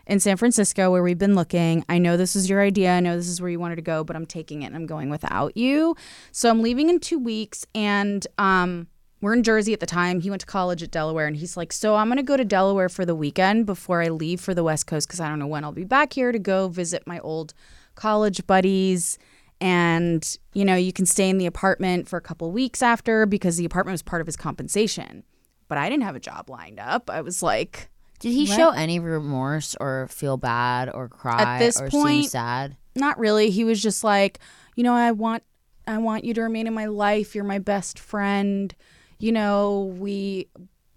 in San Francisco where we've been looking. I know this is your idea. I know this is where you wanted to go, but I'm taking it and I'm going without you. So I'm leaving in two weeks and um. We're in Jersey at the time. He went to college at Delaware, and he's like, "So I'm gonna go to Delaware for the weekend before I leave for the West Coast because I don't know when I'll be back here to go visit my old college buddies and you know you can stay in the apartment for a couple weeks after because the apartment was part of his compensation. But i didn't have a job lined up. I was like Did he show any remorse or feel bad or cry at this or seem point- sad? not really. He was just like you know i want i want you to remain in my life. You're my best friend. You know we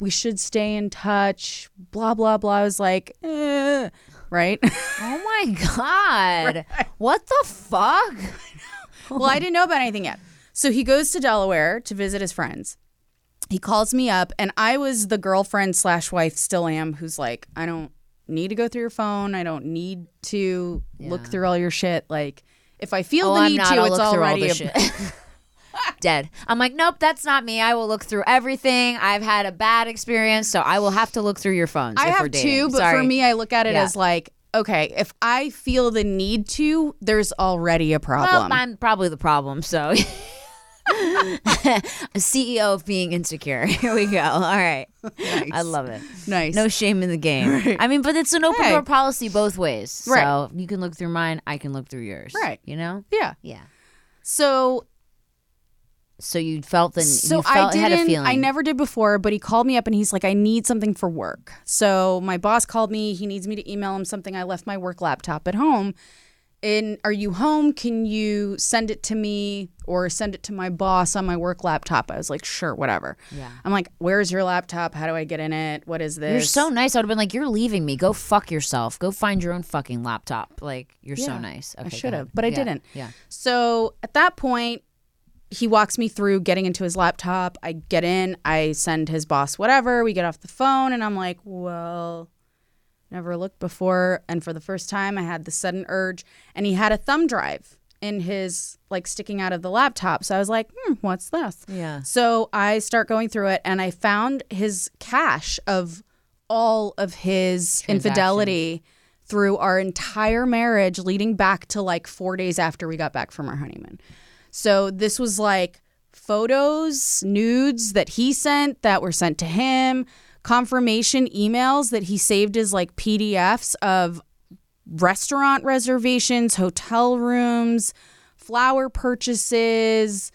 we should stay in touch. Blah blah blah. I was like eh, right Oh my god. What the fuck? well, I didn't know about anything yet. So he goes to Delaware to visit his friends. He calls me up, and I was the girlfriend slash wife, still am, who's like, I don't need to go through your phone. I don't need to look through all your shit. Like, if I feel Oh, the need not. to, I'll it's all already a- shit. Dead. I'm like, nope, that's not me. I will look through everything. I've had a bad experience, so I will have to look through your phones. I if we're have two, but for me, I look at it Yeah. as like, okay, if I feel the need to, there's already a well, problem. I'm probably the problem. So, CEO of being insecure. Here we go. All right, I love it. nice. No shame in the game. I mean, but it's an open Hey. door policy both ways. Right. So you can look through mine. I can look through yours. Right. You know. yeah. Yeah. So So you felt the so you felt I had a didn't. feeling. I never did before, but he called me up and he's like, "I need something for work." So my boss called me. He needs me to email him something. I left my work laptop at home. And are you home? Can you send it to me or send it to my boss on my work laptop? I was like, sure, whatever. Yeah. I'm like, where's your laptop? How do I get in it? What is this? You're so nice. I would have been like, "You're leaving me. Go fuck yourself. Go find your own fucking laptop." Like you're so nice. I Okay, go should have, but I Yeah, didn't. Yeah. So at that point, he walks me through getting into his laptop. I get in, I send his boss whatever. We get off the phone, and I'm like, well, never looked before. And for the first time, I had the sudden urge. And he had a thumb drive in his, like, sticking out of the laptop. So I was like, hmm, what's this? Yeah. So I start going through it, and I found his cache of all of his infidelity through our entire marriage, leading back to like four days after we got back from our honeymoon. So this was like photos, nudes that he sent that were sent to him, confirmation emails that he saved as like PDFs of restaurant reservations, hotel rooms, flower purchases.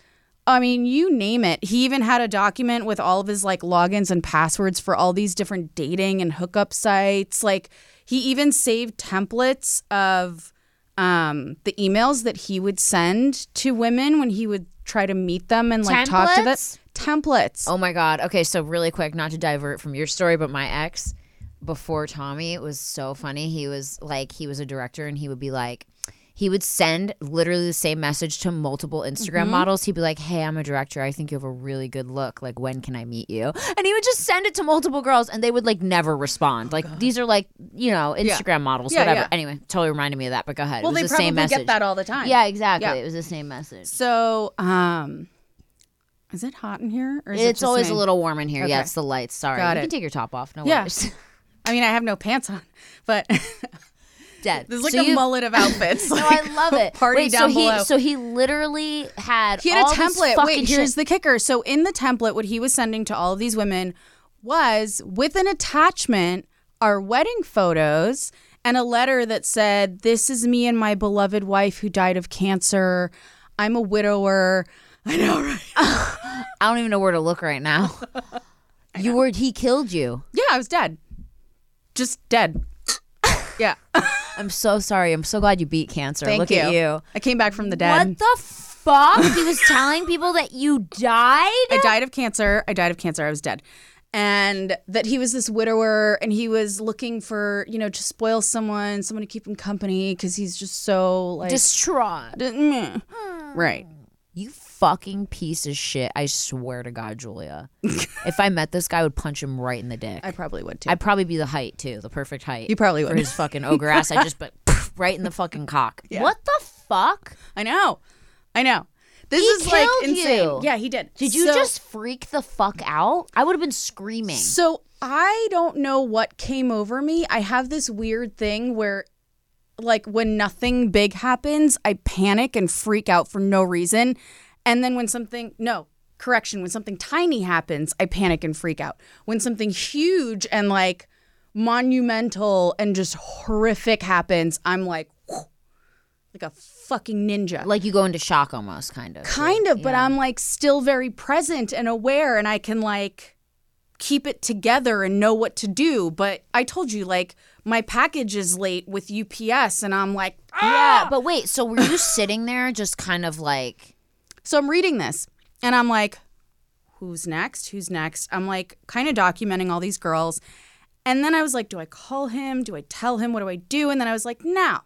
I mean, you name it. He even had a document with all of his like logins and passwords for all these different dating and hookup sites. Like he even saved templates of um, the emails that he would send to women when he would try to meet them and like talk to them. Templates? Templates. Oh my god. Okay, so really quick, not to divert from your story, but my ex before Tommy it was so funny. He was like he was a director and he would be like he would send literally the same message to multiple Instagram Mm-hmm. models. He'd be like, "Hey, I'm a director. I think you have a really good look. Like, when can I meet you?" And he would just send it to multiple girls, and they would like never respond. Like, these are like you know Instagram models, Yeah, whatever. yeah. Anyway, totally reminded me of that. But go ahead. well, it was they the same probably message. get that all the time. Yeah, exactly. Yeah. It was the same message. So, um, is it hot in here? Or is it It's just always me? a little warm in here. Yeah, it's the lights. Sorry. Got you it. can take your top off. No Yeah. worries. I mean, I have no pants on, but Dead. there's like So a you- mullet of outfits. No, I love it. Party Wait, down so below. he so he literally had He had all a template. Wait, here's shit. the kicker. So in the template, what he was sending to all of these women was with an attachment our wedding photos and a letter that said, "This is me and my beloved wife who died of cancer. I'm a widower." I know, right? I don't even know where to look right now. you were he killed you. yeah, I was dead, just dead. Yeah. I'm so sorry. I'm so glad you beat cancer. Thank look you. at you. I came back from the dead. What the fuck? he was telling people that you died. I died of cancer. I died of cancer. I was dead. And that he was this widower and he was looking for, you know, to spoil someone, someone to keep him company because he's just so like. Distraught. d- mm. hmm. right. You fucking piece of shit. I swear to God, Julia. if I met this guy, I would punch him right in the dick. I probably would too. I'd probably be the height too, the perfect height. You probably for would. his fucking ogre ass. I just but right in the fucking cock. What the fuck? I know. I know. This He is like insane. you. Yeah, he did. Did you So- just freak the fuck out? I would have been screaming. So I don't know what came over me. I have this weird thing where like when nothing big happens, I panic and freak out for no reason. And then when something no, correction, when something tiny happens, I panic and freak out. When something huge and like monumental and just horrific happens, I'm like like a fucking ninja. like you go into shock almost, kind of. kind of, but I'm like still very present and aware and I can like keep it together and know what to do. But I told you, like, my package is late with UPS and I'm like, ah! Yeah, but wait. So were you sitting there, just kind of like, So I'm reading this and I'm like, who's next? Who's next? I'm like kind of documenting all these girls. And then I was like, do I call him? Do I tell him? What do I do? And then I was like, now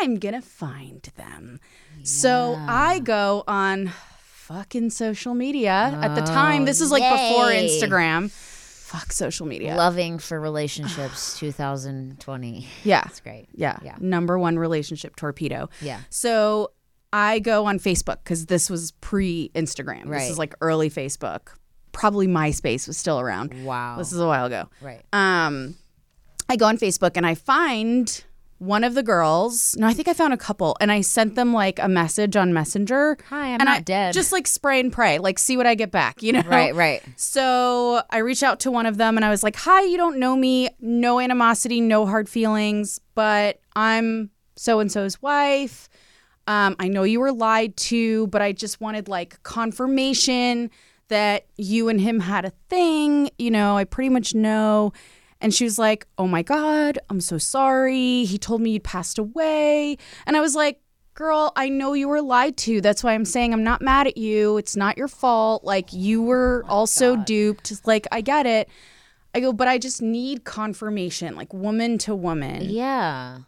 I'm going to find them. So I go on fucking social media at the time. This is oh, like before Oh. Instagram. Fuck social media. loving for relationships 2020? yeah. That's great. Yeah. Yeah. Number one relationship torpedo. Yeah. So I go on Facebook because this was pre Instagram. This is like early Facebook. Probably MySpace was still around. Wow. This is a while ago. Right. Um, I go on Facebook and I find one of the girls. No, I think I found a couple, and I sent them like a message on Messenger. Hi, I'm and not I, dead. Just like spray and pray, like see what I get back. You know. Right, right. So I reach out to one of them and I was like, Hi, you don't know me, no animosity, no hard feelings, but I'm so and so's wife. Um, I know you were lied to, but I just wanted like confirmation that you and him had a thing. You know, I pretty much know. And she was like, Oh my God, I'm so sorry. He told me you'd passed away. And I was like, Girl, I know you were lied to. That's why I'm saying I'm not mad at you. It's not your fault. Like, you were also duped. Like, I get it. I go, but I just need confirmation, like woman to woman. Yeah.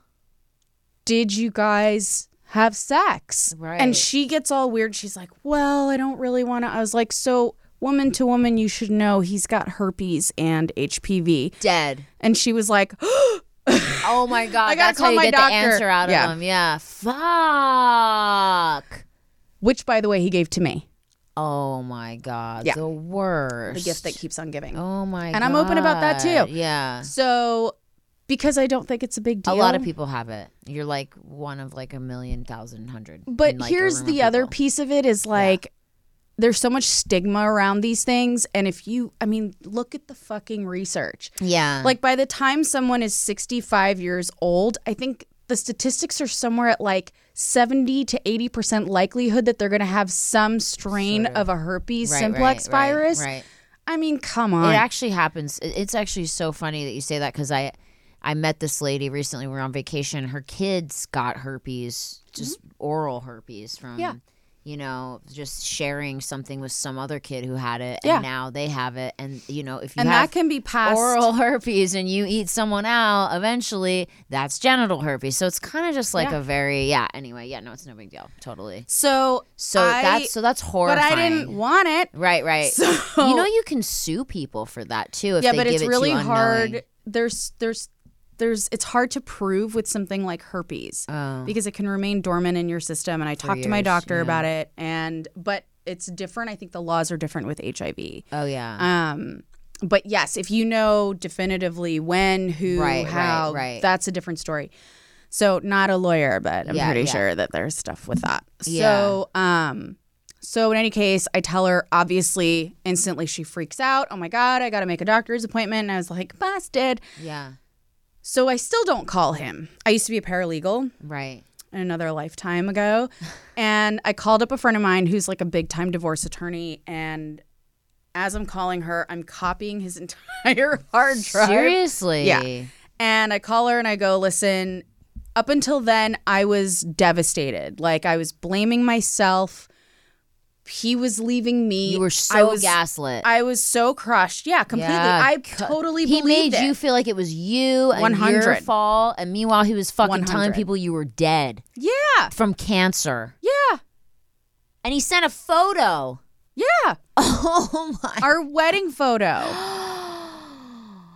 Did you guys have sex? Right. And she gets all weird. She's like, well, I don't really want to. I was like, so woman to woman, you should know he's got herpes and HPV. Dead. And she was like, Oh my god. I gotta call how you my get doctor. the answer out of Yeah. them. Yeah. Fuck. which by the way, he gave to me. Oh my god. Yeah. The worst. The gift that keeps on giving. Oh my god. And I'm open about that, too. Yeah. So, because I don't think it's a big deal. A lot of people have it. You're like one of like a million thousand hundred. But like, here's the of other piece of it is like there's so much stigma around these things and if you I mean look at the fucking research. Yeah. Like by the time someone is 65 years old, I think the statistics are somewhere at like 70 to 80% likelihood that they're going to have some strain of a herpes Right, simplex right, right, virus. Right. I mean, come on. It actually happens. It's actually so funny that you say that because I, I met this lady recently. We were on vacation. Her kids got herpes, just oral herpes from, Mm-hmm. Yeah. you know, just sharing something with some other kid who had it, and Yeah. now they have it. And you know, if you and have that can be passed. oral herpes and you eat someone out, eventually that's genital herpes. So it's kind of just like Yeah. a very yeah. Anyway, yeah, no, it's no big deal. Totally. So So I- that's so that's horrible. but. I didn't want it. Right, right. So- you know, you can sue people for that too. If yeah, they but give it's it to really hard. There's there's there's it's hard to prove with something like herpes Oh. because it can remain dormant in your system. And I talked to my doctor yeah. about it, and but it's different. I think the laws are different with HIV. Oh yeah. Um, but yes, if you know definitively when, who, Right, right, how, right. that's a different story. So not a lawyer, but I'm Yeah, pretty yeah. sure that there's stuff with that. Yeah. So um so in any case, I tell her obviously instantly she freaks out. Oh my god, I got to make a doctor's appointment. And I was like, busted. yeah. So I still don't call him. I used to be a paralegal Right. in another lifetime ago. and I called up a friend of mine who's like a big time divorce attorney. And as I'm calling her, I'm copying his entire hard drive. Seriously. Yeah. And I call her and I go, listen, up until then, I was devastated. Like I was blaming myself. He was leaving me. You were I so was, gaslit. I was so crushed. Yeah, completely. Yeah, I totally He made it. you feel like it was you and your 100. fault, and meanwhile he was fucking telling people you were dead yeah. from cancer. Yeah. And he sent a photo. Yeah. Oh my! Our wedding photo.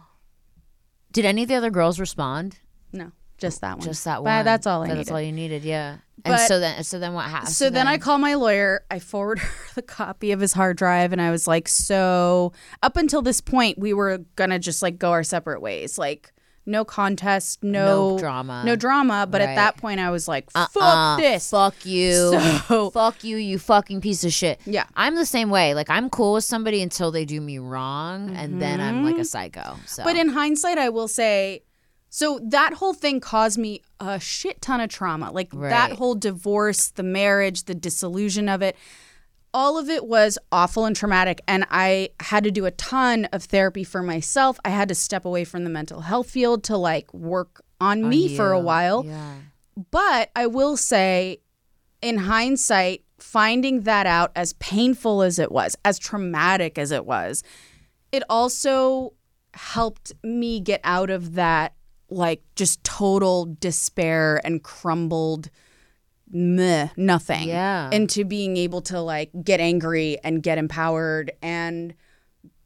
Did any of the other girls respond? No, just that one. Just that But one. That's all I But needed. That's all you needed. Yeah. And But- so then, so then what happened? so then I call my lawyer. I forward her the copy of his hard drive, and I was like, "So up until this point, we were gonna just like go our separate ways, like no contest, no, No drama. no drama." But Right. at that point, I was like, "Fuck Uh-uh, this." Fuck you. So- fuck you, you fucking piece of shit. Yeah. I'm the same way. Like I'm cool with somebody until they do me wrong, and then I'm like a psycho. So Mm-hmm. But in hindsight, I will say, so that whole thing caused me a shit ton of trauma. Like that whole divorce, the marriage, the disillusion of it, all of it was awful and traumatic. And I had to do a ton of therapy for myself. I had to step away from the mental health field to like work on, me for a while. yeah. But I will say, in hindsight, finding that out, as painful as it was, as traumatic as it was, it also helped me get out of that, like, just total despair and crumbled meh, nothing. Yeah. Into being able to, like, get angry and get empowered and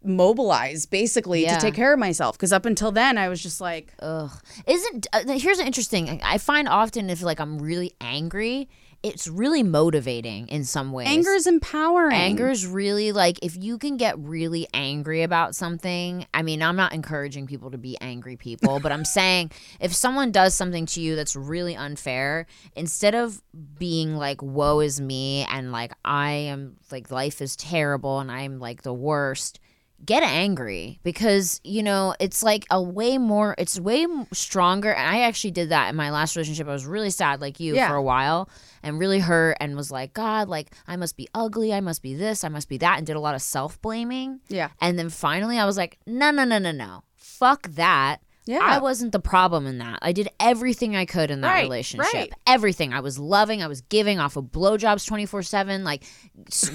mobilize basically Yeah. to take care of myself because up until then i was just like Ugh. Isn't uh, here's an interesting. I find often if like I'm really angry, it's really motivating in some ways. anger is empowering Anger is really like if you can get really angry about something. I mean, I'm not encouraging people to be angry people, but I'm saying if someone does something to you that's really unfair, instead of being like, woe is me and like, I am like, life is terrible and I'm like the worst. Get angry because you know it's like a way more. It's way stronger. And I actually did that in my last relationship. I was really sad, like you, Yeah. for a while, and really hurt, and was like, God, like I must be ugly. I must be this. I must be that, and did a lot of self blaming. yeah And then finally, I was like, no, no, no, no, no. Fuck that. Yeah. I wasn't the problem in that. I did everything I could in that Right, relationship. right. Everything. I was loving. I was giving off of blowjobs 24 7. Like,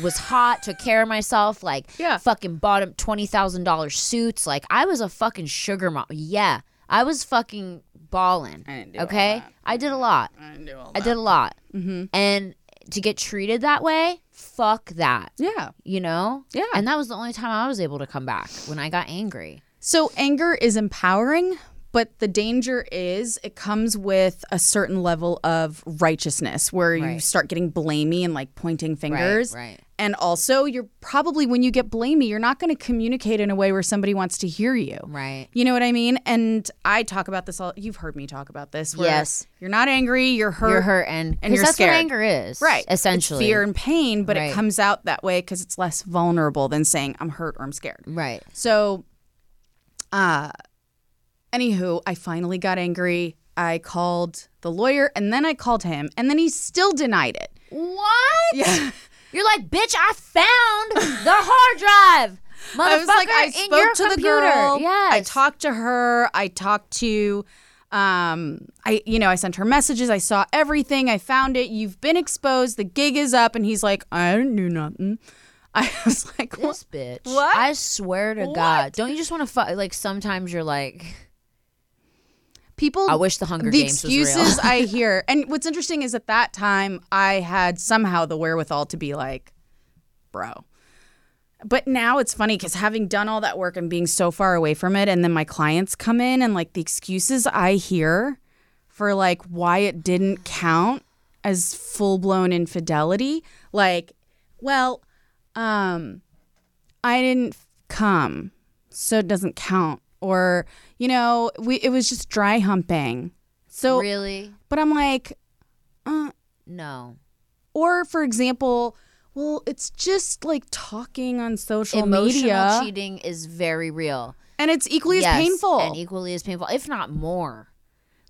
was hot, took care of myself. Like, Yeah. fucking bought him $20,000 suits. Like, I was a fucking sugar mom. Yeah. I was fucking balling. Okay? I did a lot. I didn't do all I did a lot. Mm-hmm. And to get treated that way, fuck that. yeah You know? Yeah. And that was the only time I was able to come back when I got angry. So anger is empowering, but the danger is it comes with a certain level of righteousness where you start getting blamey and like pointing fingers. right. And also, you're probably when you get blamey, you're not going to communicate in a way where somebody wants to hear you. Right. You know what I mean? And I talk about this all. You've heard me talk about this. Where Yes. You're not angry. You're hurt. You're hurt and, and you're that's scared. what anger is. Right. It's Essentially. fear and pain, but Right. it comes out that way because it's less vulnerable than saying I'm hurt or I'm scared. Right. So, uh, anywho, I finally got angry. I called the lawyer and then I called him and then he still denied it. What? Yeah. You're like, bitch, I found the hard drive. I was like, Motherfucker, I spoke to the computer. girl. I talked to her. I talked to, um, I you know, I sent her messages. I saw everything. I found it. You've been exposed. The gig is up. And he's like, I didn't do nothing. I was like, what? This bitch. What? I swear to God. Don't you just want to fuck? Like sometimes you're like, People. I wish the Hunger the Games was real. excuses I hear. And what's interesting is at that time I had somehow the wherewithal to be like, bro. But now it's funny because having done all that work and being so far away from it, and then my clients come in and like the excuses I hear for like why it didn't count as full blown infidelity, like, well, um, I didn't come, so it doesn't count. Or, you know, we it was just dry humping. So really? but I'm like, uh, No. or for example, well, it's just like talking on social Emotional media, cheating is very real. and it's equally as painful. and equally as painful, if not more.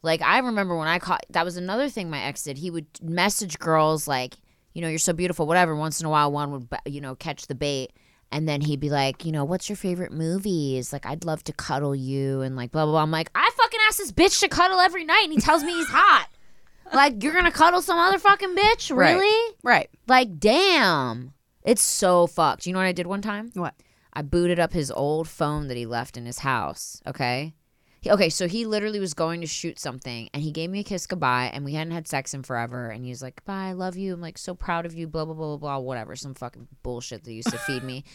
Like I remember when I caught that was another thing my ex did. He would message girls like, you know, you're so beautiful, whatever. Once in a while, one would, you know, catch the bait, and then he'd be like, you know, what's your favorite movies? Like, I'd love to cuddle you, and like blah blah blah. I'm like, I fucking ask this bitch to cuddle every night, and he tells me he's hot. like, you're gonna cuddle some other fucking bitch, Really? Right. really? right? Like, damn, it's so fucked. You know what I did one time? What? I booted up his old phone that he left in his house. Okay. He, okay, so he literally was going to shoot something and he gave me a kiss goodbye and we hadn't had sex in forever. And he was like, Bye, I love you. I'm like so proud of you, blah, blah, blah, blah, blah, whatever. Some fucking bullshit that used to feed me.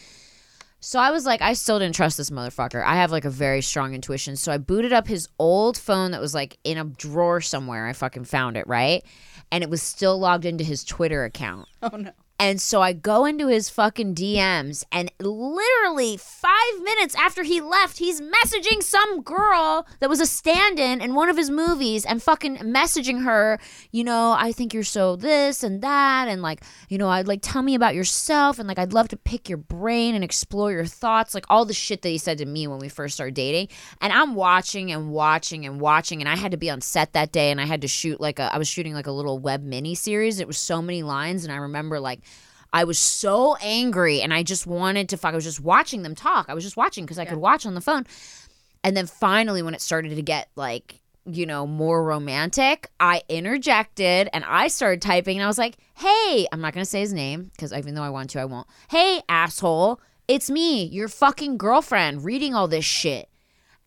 So I was like, I still didn't trust this motherfucker. I have like a very strong intuition. So I booted up his old phone that was like in a drawer somewhere. I fucking found it, right? And it was still logged into his Twitter account. Oh no! And so I go into his fucking DMs, and literally five minutes after he left, he's messaging some girl that was a stand in in one of his movies and fucking messaging her, you know, I think you're so this and that. And like, you know, I'd like, tell me about yourself. And like, I'd love to pick your brain and explore your thoughts. Like, all the shit that he said to me when we first started dating. And I'm watching and watching and watching. And I had to be on set that day and I had to shoot like a, I was shooting like a little web mini series. It was so many lines. And I remember like, I was so angry and I just wanted to fuck. I was just watching them talk. I was just watching because I could watch on the phone. And then finally, when it started to get like, you know, more romantic, I interjected and I started typing and I was like, hey, I'm not going to say his name because even though I want to, I won't. Hey, asshole, it's me, your fucking girlfriend, reading all this shit.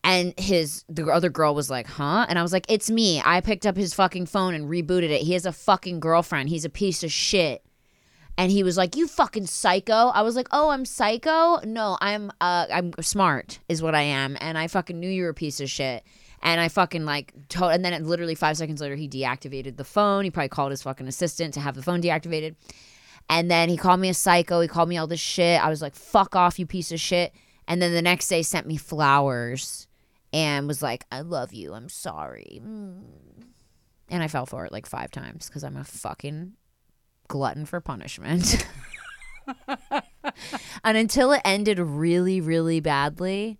And his the other girl was like, "Huh?" And I was like, "It's me. I picked up his fucking phone and rebooted it. He has a fucking girlfriend. He's a piece of shit." And he was like, "You fucking psycho." I was like, "Oh, I'm psycho? No, I'm uh I'm smart is what I am, and I fucking knew you were a piece of shit." And I fucking like, to- and then it, literally five seconds later, he deactivated the phone. He probably called his fucking assistant to have the phone deactivated. And then he called me a psycho. He called me all this shit. I was like, fuck off, you piece of shit. And then the next day sent me flowers and was like, I love you. I'm sorry. Mm. And I fell for it like five times because I'm a fucking glutton for punishment. and until it ended really, really badly,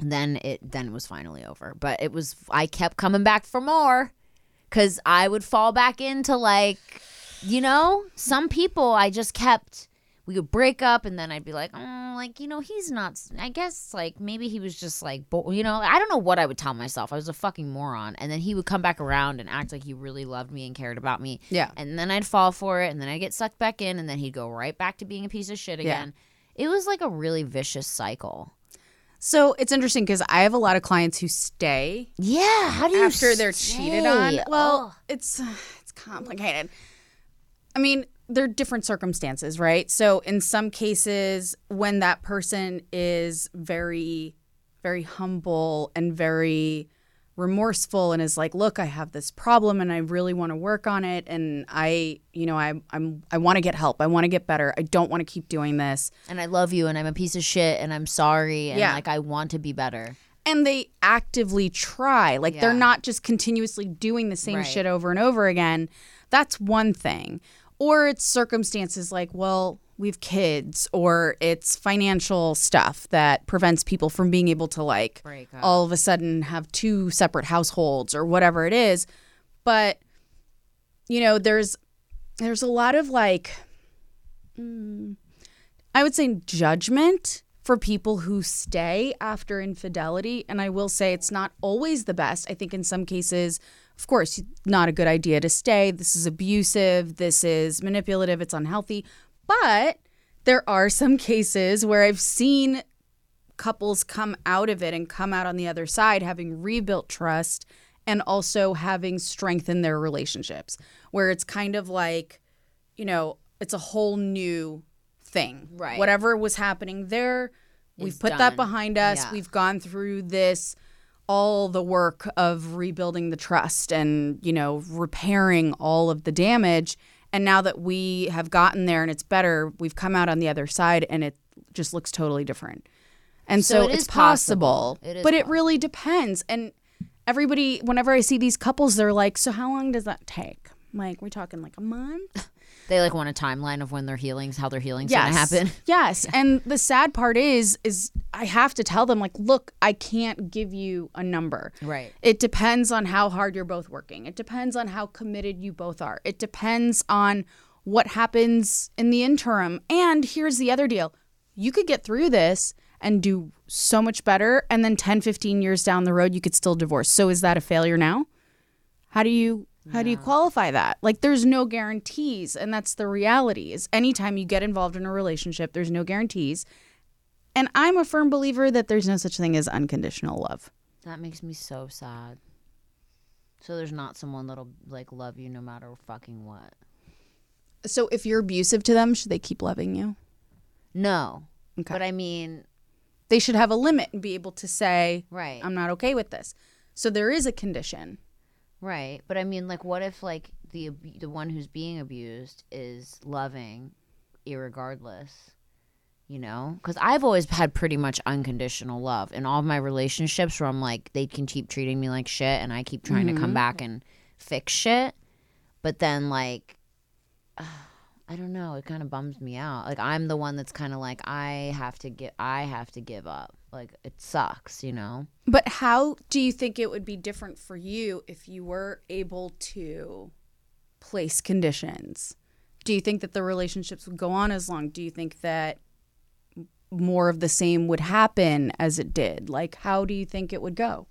then it then it was finally over. But it was I kept coming back for more because I would fall back into like, you know, some people I just kept. We would break up, and then I'd be like, oh, like you know, he's not. I guess like maybe he was just like, bo- you know, I don't know what I would tell myself. I was a fucking moron, and then he would come back around and act like he really loved me and cared about me. Yeah. and then I'd fall for it, and then I'd get sucked back in, and then he'd go right back to being a piece of shit again. Yeah. It was like a really vicious cycle. So it's interesting because I have a lot of clients who stay Yeah, how do you after they're cheated on. Well, it's it's complicated. I mean, there are different circumstances, right? So in some cases, when that person is very, very humble and very remorseful and is like, "Look, I have this problem and I really want to work on it and I, you know, I I'm I want to get help. I want to get better. I don't want to keep doing this." and I love you, and I'm a piece of shit, and I'm sorry, and Yeah. like I want to be better. and they actively try. Like they're not just continuously doing the same Right. shit over and over again. That's one thing. Or it's circumstances like, well, we have kids, or it's financial stuff that prevents people from being able to like all of a sudden have two separate households or whatever it is. But you know, there's there's a lot of like mm, I would say judgment for people who stay after infidelity. And I will say it's not always the best. I think in some cases, of course, not a good idea to stay. This is abusive. This is manipulative. It's unhealthy. But there are some cases where I've seen couples come out of it and come out on the other side having rebuilt trust and also having strengthened their relationships, where it's kind of like, you know, it's a whole new thing. Right. Whatever was happening there, we've put done. that behind us. Yeah. We've gone through this all the work of rebuilding the trust and, you know, repairing all of the damage. And now that we have gotten there and it's better, we've come out on the other side and it just looks totally different. And So so, it it's is possible. possible. It is but it really depends. And everybody, whenever I see these couples, they're like, so how long does that take? Like, we're talking like a month? They like want a timeline of when their healings, how their healing's gonna happen. Yes. And the sad part is, is I have to tell them, like, look, I can't give you a number. Right. It depends on how hard you're both working. It depends on how committed you both are. It depends on what happens in the interim. And here's the other deal you could get through this and do so much better. And then 10, 15 years down the road, you could still divorce. So is that a failure now? How do you how do you qualify that? Like there's no guarantees and that's the reality. Is anytime you get involved in a relationship, there's no guarantees. And I'm a firm believer that there's no such thing as unconditional love. That makes me so sad. So there's not someone that'll like love you no matter fucking what. So if you're abusive to them, should they keep loving you? No. Okay. But I mean, They should have a limit and be able to say, right. I'm not okay with this. So there is a condition. Right, but I mean, like, what if like the the one who's being abused is loving, irregardless? You know, because I've always had pretty much unconditional love in all of my relationships, where I'm like, they can keep treating me like shit, and I keep trying to come mm-hmm. back and fix shit, but then like, I don't know, it kind of bums me out. Like I'm the one that's kind of like, I have to get, I have to give up. Like it sucks, you know. But how do you think it would be different for you if you were able to place conditions? Do you think that the relationships would go on as long? Do you think that more of the same would happen as it did? Like, how do you think it would go?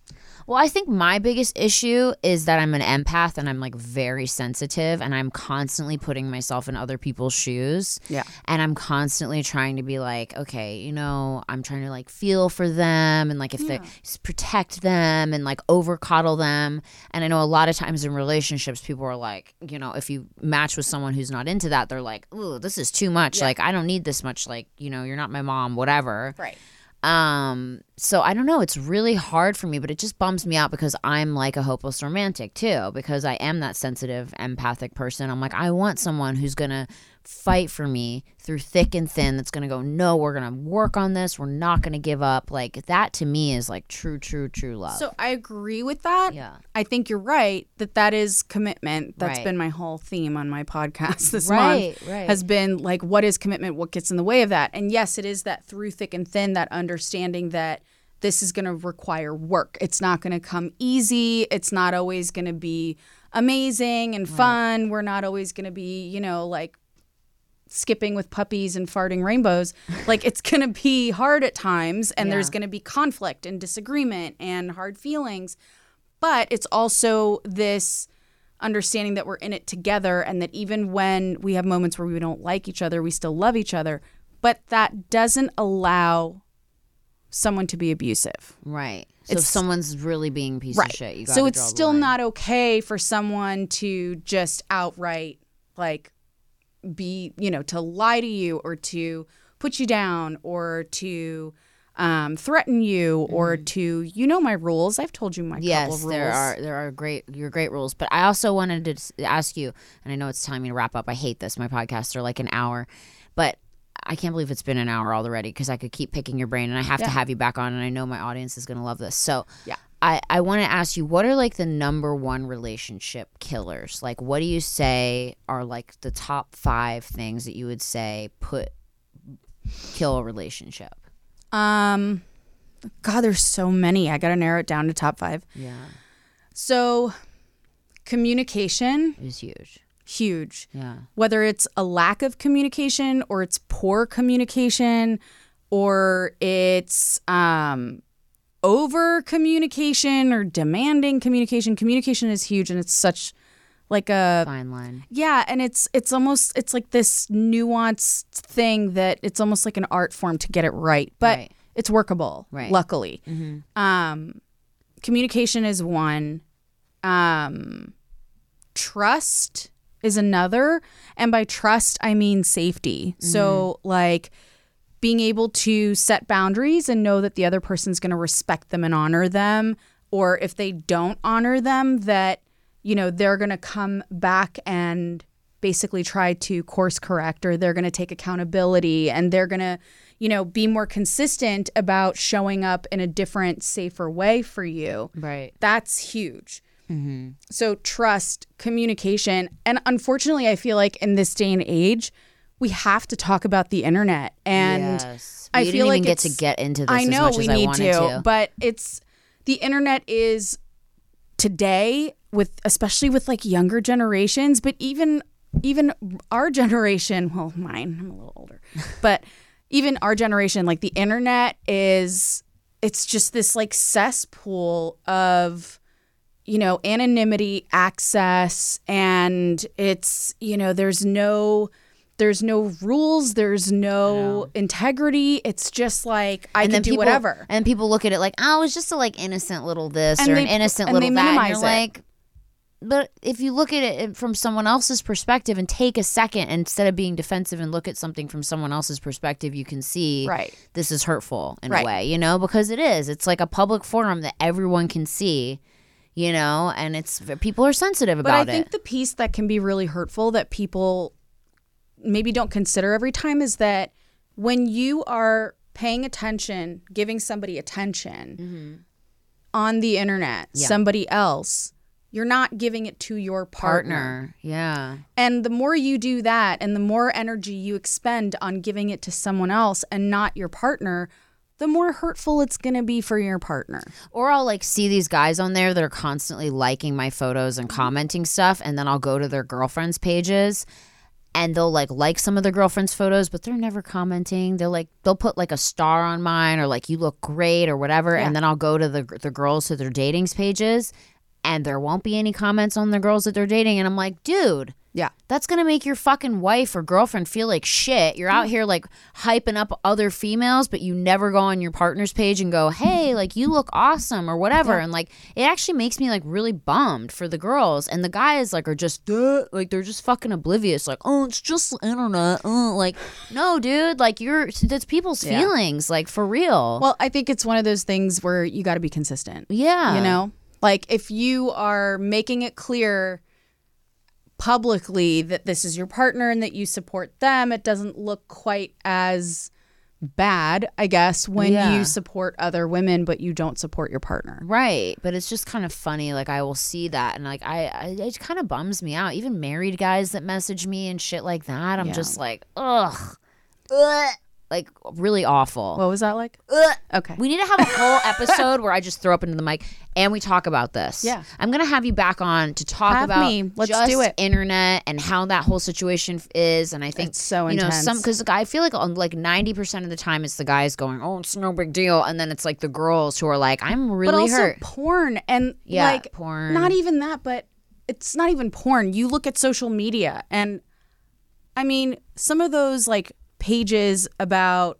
Well, I think my biggest issue is that I'm an empath and I'm like very sensitive and I'm constantly putting myself in other people's shoes. Yeah. And I'm constantly trying to be like, okay, you know, I'm trying to like feel for them and like if they protect them and like over coddle them. And I know a lot of times in relationships, people are like, you know, if you match with someone who's not into that, they're like, ooh, this is too much. Like, I don't need this much. Like, you know, you're not my mom, whatever. Right. Um, so I don't know. It's really hard for me, but it just bums me out because I'm like a hopeless romantic too, because I am that sensitive, empathic person. I'm like, I want someone who's gonna fight for me through thick and thin, that's gonna go, no, we're gonna work on this, we're not gonna give up. Like that to me is like true, true, true love. So I agree with that. Yeah. I think you're right that that is commitment. That's Right. been my whole theme on my podcast this Right, month. right. Has been like, what is commitment? What gets in the way of that? And yes, it is that through thick and thin, that understanding that this is going to require work. It's not going to come easy. It's not always going to be amazing and fun. We're not always going to be, you know, like skipping with puppies and farting rainbows. like it's going to be hard at times and there's going to be conflict and disagreement and hard feelings. But it's also this understanding that we're in it together and that even when we have moments where we don't like each other, we still love each other. But that doesn't allow someone to be abusive. right. So if It's- someone's really being a piece of shit, you gotta so it's still not okay for someone to just outright like be, you know, to lie to you or to put you down or to um, threaten you or to, you know, my rules. I've told you my couple Mm-hmm. Yes, rules. there are there are great your great rules, but I also wanted to ask you, and I know it's time to wrap up. I hate this. My podcasts are like an hour, but I can't believe it's been an hour already because I could keep picking your brain, and I have to have you back on, and I know my audience is going to love this. So Yeah. I I want to ask you, what are like the number one relationship killers? Like, what do you say are like the top five things that you would say put kill a relationship? Um, God, there's so many. I got to narrow it down to top five. Yeah, So, communication, is huge. huge. Yeah, Whether it's a lack of communication or it's poor communication, or it's um over communication or demanding communication. Communication is huge and it's such like a Fine line. yeah, and it's it's almost it's like this nuanced thing that it's almost like an art form to get it right, but Right. it's workable. Right. Luckily, um, communication is one. Um, trust is another, and by trust I mean safety. So like being able to set boundaries and know that the other person's going to respect them and honor them or if they don't honor them that you know they're going to come back and basically try to course correct or they're going to take accountability and they're going to you know be more consistent about showing up in a different safer way for you Right. that's huge. Mm-hmm. So trust, communication, and unfortunately, I feel like in this day and age, we have to talk about the internet. And yes. I feel like get to get into this I know we need to, to. but it's the internet is today with especially with like younger generations, but even even our generation, well, mine, I'm a little older, but even our generation, like the internet is it's just this like cesspool of you know anonymity access and it's you know there's no there's no rules there's no integrity it's just like i and can do people, whatever And people look at it like, oh, it's just a like innocent little this And or they- an innocent and little they that. And minimize you're it. like, but if you look at it from someone else's perspective and take a second instead of being defensive and look at something from someone else's perspective, you can see Right. this is hurtful in a way, you know, because it is. It's like a public forum that everyone can see, you know, and it's people are sensitive about it but i think it. the piece that can be really hurtful that people maybe don't consider every time is that when you are paying attention giving somebody attention mm-hmm. on the internet Yeah. somebody else you're not giving it to your partner. Partner, yeah. And the more you do that and the more energy you expend on giving it to someone else and not your partner, the more hurtful it's going to be for your partner. Or I'll like see these guys on there that are constantly liking my photos and mm-hmm. commenting stuff, and then I'll go to their girlfriends' pages and they'll like like some of their girlfriends' photos, but they're never commenting. They'll like they'll put like a star on mine or like you look great or whatever, and then I'll go to the the girls to their datings pages, and there won't be any comments on the girls that they're dating, and I'm like, dude. Yeah. That's gonna make your fucking wife or girlfriend feel like shit. You're out here like hyping up other females, but you never go on your partner's page and go, "Hey, like you look awesome" or whatever. And like it actually makes me like really bummed for the girls, and the guys like are just "Duh," like they're just fucking oblivious. Like, oh, it's just the internet. Uh. Like, no, dude. Like you're that's people's feelings. Like for real. Well, I think it's one of those things where you got to be consistent. yeah, You know? Like if you are making it clear publicly that this is your partner and that you support them, it doesn't look quite as bad, I guess, when Yeah. you support other women but you don't support your partner. Right, but it's just kind of funny. Like I will see that, and like I, I it kind of bums me out. Even married guys that message me and shit like that, I'm Yeah. just like, ugh, ugh, like really awful. What was that like? Ugh. Okay. We need to have a whole episode where I just throw up into the mic and we talk about this. Yeah. I'm gonna have you back on to talk Have about me. Let's just do it. internet and how that whole situation is. And I think It's so you know some because I feel like on like 90 percent of the time it's the guys going, oh, it's no big deal, and then it's like the girls who are like, I'm really but also hurt. porn and Yeah, like porn. Not even that, but it's not even porn. You look at social media and I mean, some of those like pages about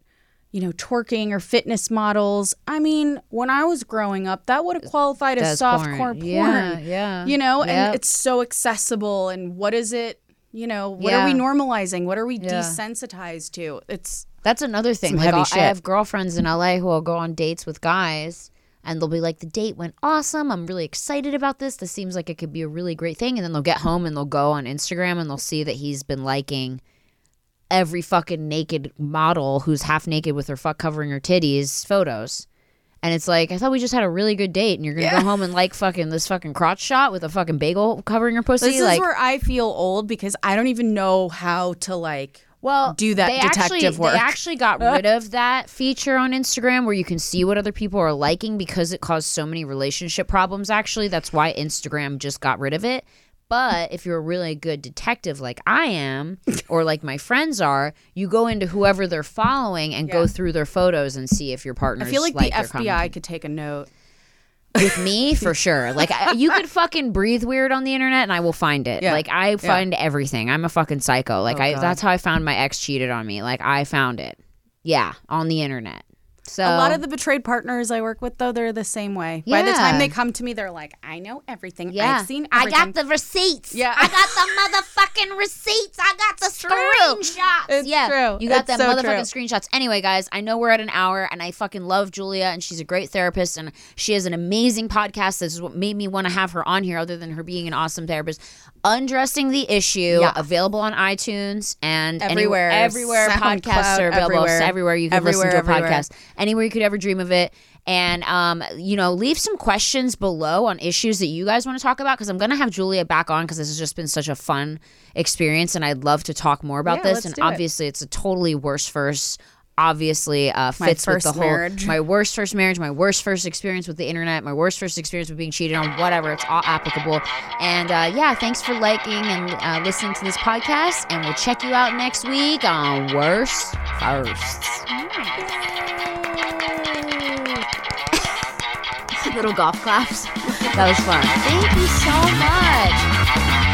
you know, twerking or fitness models. I mean, when I was growing up, that would have qualified as That's porn. softcore porn. Yeah, yeah. You know, Yep. and it's so accessible. And what is it? You know, what Yeah. are we normalizing? What are we Yeah. desensitized to? It's That's another thing. Like heavy shit. I have girlfriends in LA who will go on dates with guys and they'll be like, the date went awesome. I'm really excited about this. This seems like it could be a really great thing. And then they'll get home and they'll go on Instagram and they'll see that he's been liking every fucking naked model who's half naked with her fuck covering her titties photos. And it's like, I thought we just had a really good date and you're going to go home and like fucking this fucking crotch shot with a fucking bagel covering your pussy. this like, is where I feel old because I don't even know how to like well, do that they detective actually, work. They actually got rid of that feature on Instagram where you can see what other people are liking because it caused so many relationship problems. Actually, that's why Instagram just got rid of it. But if you're a really good detective like I am, or like my friends are, you go into whoever they're following and go through their photos and see if your partner. I feel like, the FBI could take a note. with me for sure. Like I- you could fucking breathe weird on the internet and I will find it. Yeah. Like I find everything. I'm a fucking psycho. Like Oh, I God. that's how I found my ex cheated on me. Like I found it. Yeah, on the internet. So A lot of the betrayed partners I work with, though, they're the same way. By the time they come to me, they're like, "I know everything. yeah, I've seen I got the receipts. Yeah. I got the motherfucking receipts. I got the true. screenshots. It's yeah, true. you got It's them so motherfucking screenshots. Anyway, guys, I know we're at an hour, and I fucking love Julia, and she's a great therapist, and she has an amazing podcast. This is what made me want to have her on here, other than her being an awesome therapist. Undressing the issue, Yeah. available on iTunes and any- Everywhere. everywhere SoundCloud, podcasts are available. everywhere. Everywhere you can listen to a Everywhere, everywhere. podcast, anywhere you could ever dream of it. And um, you know, leave some questions below on issues that you guys want to talk about because I'm gonna have Julia back on because this has just been such a fun experience, and I'd love to talk more about Yeah, this. And do it. obviously, it's a totally worse first. Obviously, uh, My fits with the whole marriage. my worst first marriage, my worst first experience with the internet, my worst first experience with being cheated on, whatever. It's all applicable. And uh, yeah, thanks for liking and uh, listening to this podcast. And we'll check you out next week on Worst Firsts. Little golf claps. That was fun. Thank you so much.